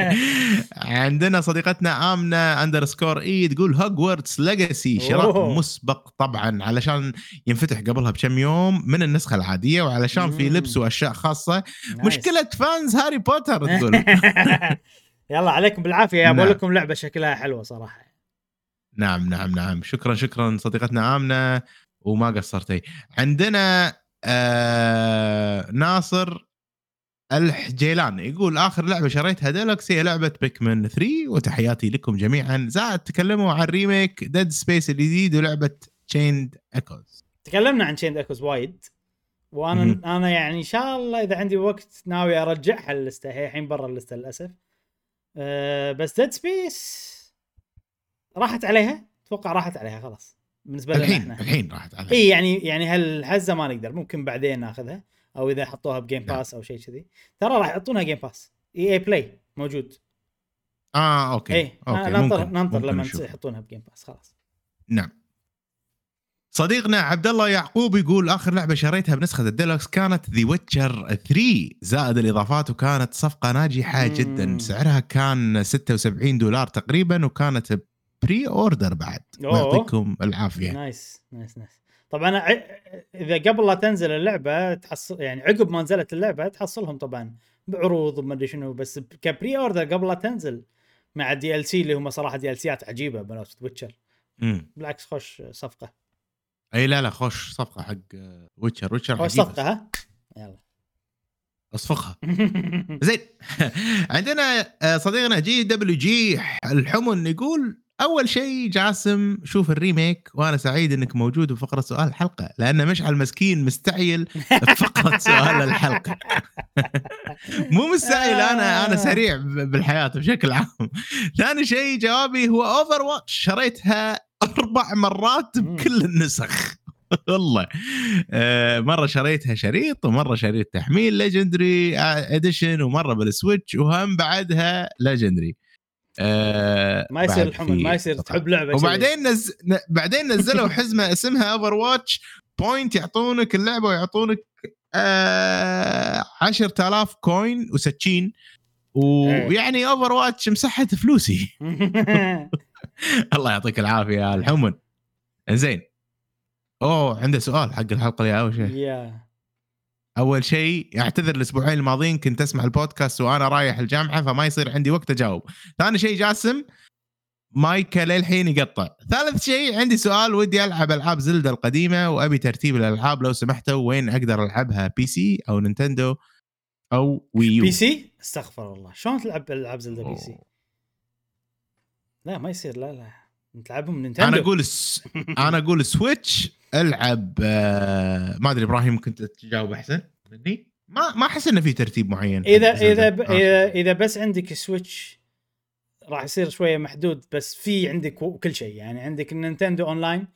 <laughs> عندنا صديقتنا آمنة underscore E تقول Hogwarts Legacy شراء. مسبق طبعا. علشان ينفتح قبلها بكم يوم من النسخة العادية وعلشان في. لبس وأشياء خاصة. مشكلة fans Harry Potter تقول. <laughs> يلا عليكم بالعافية. يا نعم. لكم لعبة شكلها حلوة صراحة. نعم نعم نعم. شكرا شكرا صديقتنا آمنة وما قصرتي. عندنا آه ناصر الحجيلان يقول آخر لعبة شريتها ديلكس هي لعبة Pikmin 3 وتحياتي لكم جميعا. زائد تكلموا عن remake Dead Space الجديد ولعبة Chained Echoes تكلمنا عن Chained Echoes وايد. وأنا مهم. أنا يعني إن شاء الله إذا عندي وقت ناوي أرجعها اللسته هي الحين برا اللسته للأسف. أه بس Dead Space راحت عليها. أتوقع راحت عليها خلاص. بالنسبة لنا الحين إحنا. الحين راحت علي إي يعني يعني هالحزه ما نقدر. ممكن بعدين ناخذها أو إذا حطوها ب Game نعم. Pass أو شيء كذي. ترى راح يحطونها Game Pass EA Play موجود. آه okay. إي okay آه ننطر ممكن ننطر ممكن لما. يحطونها ب Game Pass خلاص. نعم. صديقنا عبد الله يعقوب يقول آخر لعبة شريتها بنسخة الديلوكس كانت The Witcher 3 زائد الإضافات وكانت صفقة ناجحة مم. جدا. سعرها كان 76 دولار تقريبا وكانت pre-order بعد. يعطيكم العافية. nice nice nice طبعا إذا قبل لا تنزل اللعبة تحصل يعني عقب ما نزلت اللعبة تحصلهم طبعا بعروض وما أدري شنو بس ك pre-order قبل لا تنزل مع ال DLC اللي هم صراحة DLC ات عجيبة بنفس Witcher. بالعكس خوش صفقة. اي لا لا خوش صفقة حق Witcher. Witcher خوش. صفقة ها؟ يلا. اصفقها. <laughs> زين. <laughs> عندنا آه، صديقنا JWG الحمن يقول أول شيء جاسم شوف ال remake وأنا سعيد إنك موجود بفقره سؤال الحلقة لأن مشعل مسكين مستعجل بفقرة <laughs> سؤال الحلقة. مو مستعجل أنا أنا سريع ب- بالحياة بشكل عام. ثاني شيء جوابي هو Overwatch شريتها أربع مرات بكل النسخ. <laughs> والله. آه، مرة شريتها شريط ومرة شريت تحميل legendary edition ومرة بال Switch وهم بعدها legendary ما يصير الحمل ما يصير تحب لعبة. وبعدين نز... بعدين نزلوا حزمة اسمها Overwatch Point يعطونك اللعبة ويعطونك آه 10000 coin و skin. ويعني Overwatch مسحت فلوسي. <laughs> <laughs> الله يعطيك العافية يا الحمن زين أوه عنده سؤال حق الحلقة اللي أول شيء. يا. أول شيء أعتذر الأسبوعين الماضيين كنت أسمع البودكاست وأنا رايح الجامعة فما يصير عندي وقت أجاوب. ثاني شيء جاسم مايكا للحين يقطع. ثالث شيء عندي سؤال ودي ألعب ألعاب Zelda القديمة وأبي ترتيب الألعاب لو سمحتوا. وين أقدر ألعبها PC أو Nintendo أو ويو بي سي استغفر الله. شلون تلعب ألعاب زلدا PC. لا ما يصير. لا لا. تلعبهم نينتندو. أنا أقول الس... أنا أقول سويتش ألعب آه... ما أدري إبراهيم ممكن تجاوب أحسن مني؟ ما ما أحس إنه في ترتيب معين. إذا. إذا ب... آه. إذا بس عندك سويتش راح يصير شوية محدود بس في عندك كل شيء. يعني عندك النينتندو أونلاين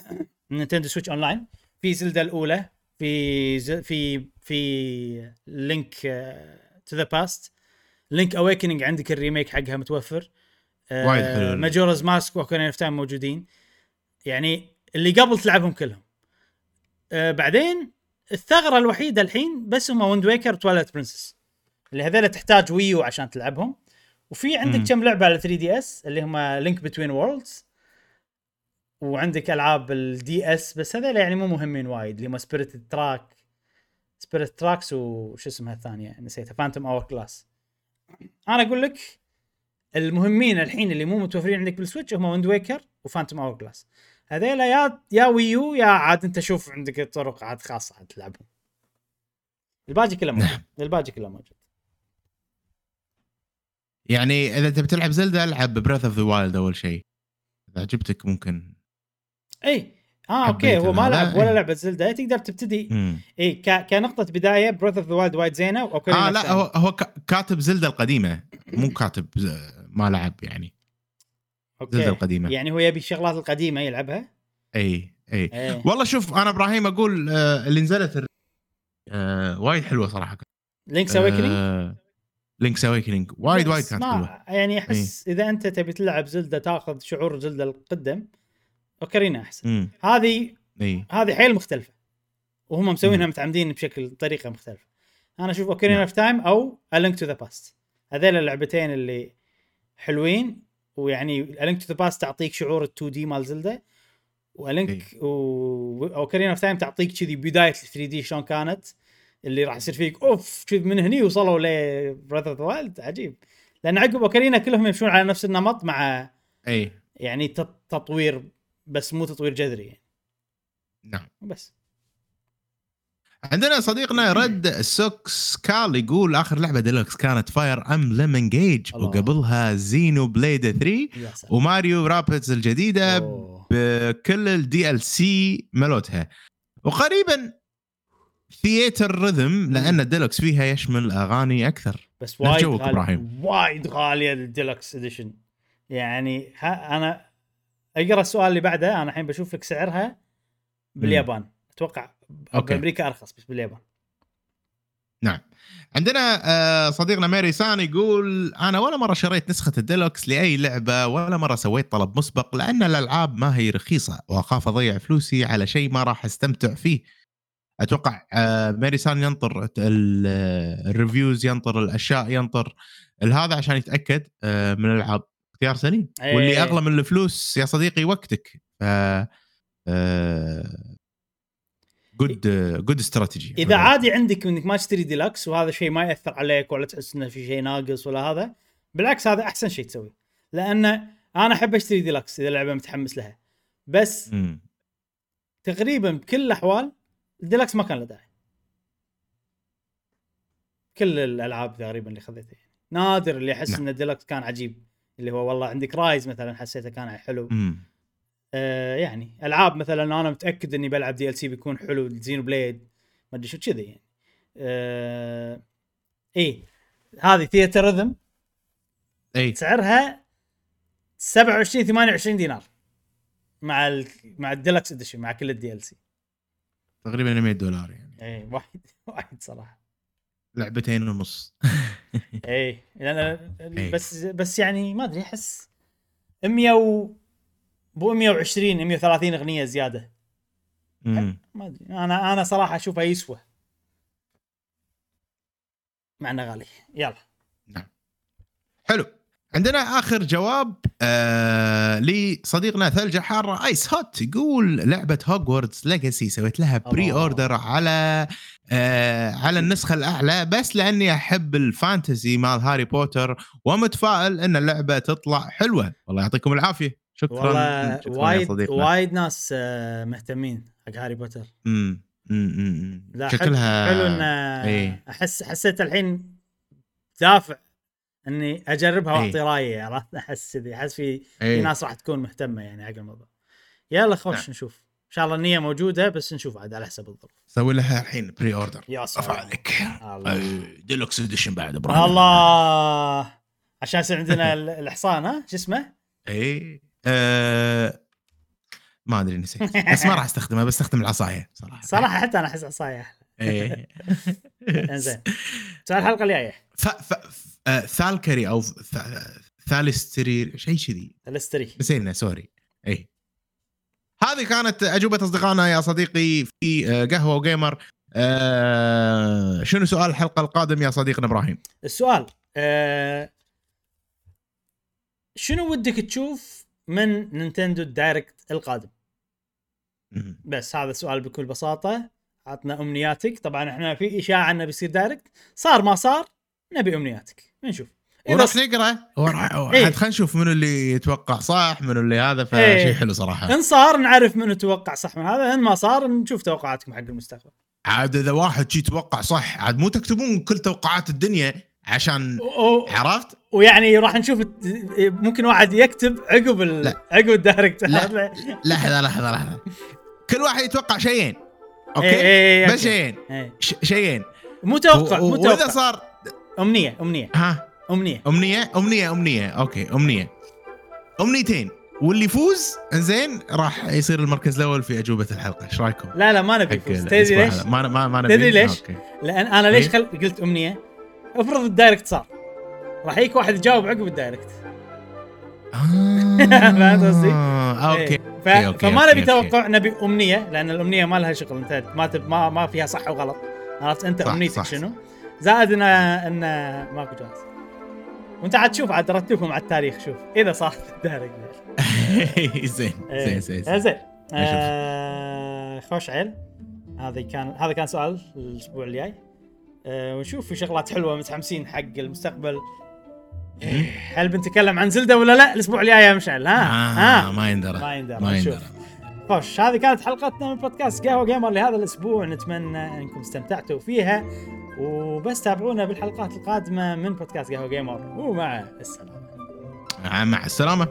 <clears throat> نينتندو سويتش أونلاين في زلدا الأولى في ز... في في Link to the Past Link's Awakening عندك ال remake حقها متوفر. وايد حلو. Majora's Mask و Ocarina of Time موجودين. يعني اللي قبل تلعبهم كلهم. آه بعدين الثغرة الوحيدة الحين بس هم Wind Waker و Twilight Princess اللي هذول تحتاج ويو عشان تلعبهم. وفي عندك. كم لعبة على 3 DS اللي هم Link Between Worlds وعندك ألعاب ال DS بس هذول يعني مو مهمين وايد اللي هم Spirit Track Spirit Tracks وش اسمها الثانية؟ نسيتها Phantom Hourglass أنا أقول لك المهمين الحين اللي مو متوفرين عندك بالسويتش هم Wind Waker و Phantom Hourglass هذيلا يا يا ويو يا عاد انت شوف عندك طرق عاد خاصة عاد تلعبهم. الباقي كله موجود. الباقي كله موجود. يعني إذا تبي تلعب زلدة ألعب Breath of the Wild أول شيء. إذا عجبتك ممكن. إي. آه okay. هو ما لعب ولا. لعبة زلدا تقدر تبتدي. إي ك... كنقطة بداية Breath of the Wild وايد زينة okay آه لا هو هو ك- كاتب زلدة القديمة. مو كاتب ما لعب يعني. okay. القديمة. يعني هو يبي الشغلات القديمة يلعبها؟ إي إي. إيه. والله شوف أنا إبراهيم أقول آه اللي نزلت الر- آه وايد حلوة صراحة. لينكس اويكننج آه لينكس اويكننج وايد وايد كانت حلوة. يعني أحس إذا أنت تبي تلعب زلدة تاخذ شعور زلدة القدم اوكارينا أحسن. هذه إي. هذه حيل مختلفة وهم مسوينها. متعمدين بشكل طريقه مختلفة. أنا أشوف اوكارينا نعم. of Time أو A Link to the Past هذيل اللعبتين اللي حلوين ويعني A Link to the Past تعطيك شعور ال 2D مال زلدة و A Link و... Ocarina of Time تعطيك كذي بداية ال 3D شلون كانت اللي راح يصير فيك أوف كذي من هني وصلوا ل Breath of Wild عجيب. لأن عقب اوكارينا كلهم يمشون على نفس النمط مع اي يعني تط- تطوير بس مو تطوير جذري يعني. نعم. بس. عندنا صديقنا <laughs> Red Socks كال يقول آخر لعبة ديلوكس كانت Fire Emblem Engage. وقبلها Xenoblade 3 يا سلام. وماريو Rabbids الجديدة أوه. بكل ال DLC ملوتها وقريبا Theatrhythm لأن الديلوكس فيها يشمل أغاني أكثر. بس وايد غالي. وايد غالية ال deluxe edition يعني أنا أقرأ السؤال اللي بعده أنا الحين بشوف لك سعرها باليابان. أتوقع okay. بأمريكا أرخص بس باليابان. نعم. عندنا آه، صديقنا ماري سان يقول أنا ولا مرة شريت نسخة الديلوكس لأي لعبة ولا مرة سويت طلب مسبق لأن الألعاب ما هي رخيصة وأخاف أضيع فلوسي على شيء ما راح أستمتع فيه. أتوقع آه، ماري سان ينطر ال- ال reviews ينطر الأشياء ينطر. هذا عشان يتأكد آه، من الألعاب. اختيار سليم. إيه. واللي أغلى من الفلوس يا صديقي وقتك. ف good good strategy إذا عادي عندك إنك ما تشتري ديلكس وهذا شيء ما يأثر عليك ولا تحس إنه في شيء ناقص ولا هذا بالعكس هذا أحسن شيء تسويه لأن أنا أحب أشتري ديلكس إذا لعبه متحمس لها بس مم. تقريبا بكل الأحوال الديلكس ما كان له داعي كل الألعاب تقريبا اللي خذيتها يعني. نادر اللي أحس نعم. إن الديلكس كان عجيب اللي هو والله عندك Rise مثلا حسيته كان حلو مم. آه يعني ألعاب مثلا أنا متأكد إني بلعب DLC بيكون حلو Xenoblade ما أدري شو كذي يعني. آه إيه هذه Theatrhythm اي سعرها 27 28 دينار مع ال مع ال deluxe edition مع كل ال DLC تقريبا 100 دولار يعني. إيه وايد <laughs> وايد صراحة. لعبتين ونص. إيه لأن <laughs> إيه. بس بس يعني ما أدري أحس 100 و بو 120 130 أغنية زيادة. ما أدري. أنا أنا صراحة أشوفها يسوى. مع إنه غالي. يلا. نعم. حلو. عندنا آخر جواب آه لصديقنا ثلجة حارة. Ice Hot يقول لعبة Hogwarts Legacy سويت لها pre. order على آه على النسخة الأعلى بس لأني أحب ال fantasy مال هاري بوتر ومتفائل إن اللعبة تطلع حلوة. والله يعطيكم العافية. شكرا والله شكرا وايد. وايد ناس آه، مهتمين حق هاري بوتر مم. مم. مم. لا حلو- شكلها حلو إن إيه. أحس حسيت الحين دافع إني أجربها. وأعطي رأيي عرفت <laughs> أحس كذي أحس في في إيه. ناس راح تكون مهتمة يعني حق الموضوع يلا خوش نعم. نشوف إن شاء الله النية موجودة بس نشوف عاد على حسب الظروف سوي لها الحين pre order يا سلام عليك deluxe edition بعد إبراهيم الله عشان يصير عندنا ال- الحصان ها شو اسمه؟ اي آه ما أدري نسيت. بس ما راح أستخدمها بستخدم العصاية صراحة. صراحة حتى أنا أحس عصاية. أحلى إيه. <laughs> إنزين. سؤال الحلقة الجاية. ف... آه، ثالكري أو. ثالستري شيء كذي. الاستري نسينا sorry. اي هذه كانت أجوبة أصدقائنا يا صديقي في آه، قهوة و gamer. آه شنو سؤال الحلقة القادم يا صديقنا إبراهيم؟ السؤال آه شنو ودك تشوف من Nintendo ال Direct القادم؟ بس هذا السؤال بكل بساطة عطنا أمنياتك طبعا إحنا في إشاعة إنه بيصير Direct صار ما صار نبي أمنياتك نشوف وراح نقرأ وراح إيه. خلينا نشوف منو اللي يتوقع صح منو اللي هذا إيه. فشيء حلو صراحة إن صار نعرف منو توقع صح من هذا إن ما صار نشوف توقعاتكم حق المستقبل عاد إذا واحد شي يتوقع صح عاد مو تكتبون كل توقعات الدنيا عشان و- عرفت؟ ويعني راح نشوف ممكن واحد يكتب عقب ال... لا. عقب ال Direct. <laughs> لحظة لحظة لحظة. كل واحد يتوقع شيئين okay؟ إيه، إيه، بس okay. شيئين. إيه. شيئين. مو توقع و- مو و- واذا صار أمنية أمنية. ها؟ أمنية. أمنية أمنية أمنية. okay أمنية. أمنيتين. واللي يفوز إنزين راح يصير المركز الأول في أجوبة الحلقة. إيش رأيكم؟ لا لا ما نبي يفوز. تدري ليش؟ ما ما ما نبي؟ تدري ليش؟ لأن أنا ليش إيه. خل... قلت أمنية؟ افرض ال Direct صار. راح يجيك واحد يجاوب عقب ال Direct. آه، <laughs> فهمت قصدي؟ okay إيه. ف... okay، okay، فما نبي. توقع نبي أمنية لأن الأمنية ما لها شغل أنت ما تب... ما, ما فيها صح وغلط. عرفت؟ أنت صح، أمنيتك صح، شنو؟ زائد إن ان ماكو جوايز. وأنت عاد تشوف عاد رتبهم على التاريخ شوف. إذا صار ال Direct. <laughs> زين إيه. زين زين زين. زين. آه خوش عيل. هذا كان هذا كان سؤال الأسبوع الجاي. آه ونشوف في شغلات حلوة متحمسين حق المستقبل. إيه، هل بنتكلم عن Zelda ولا لا؟ الأسبوع الجاي يا مشعل ها؟ آه ها؟ ما يندرى ما يندرى. ما. يندرى. خوش هذه كانت حلقتنا من بودكاست قهوة gamer لهذا الأسبوع نتمنى إنكم استمتعتوا فيها. وبس تابعونا بالحلقات القادمة من بودكاست قهوة gamer. ومع السلامة. مع السلامة.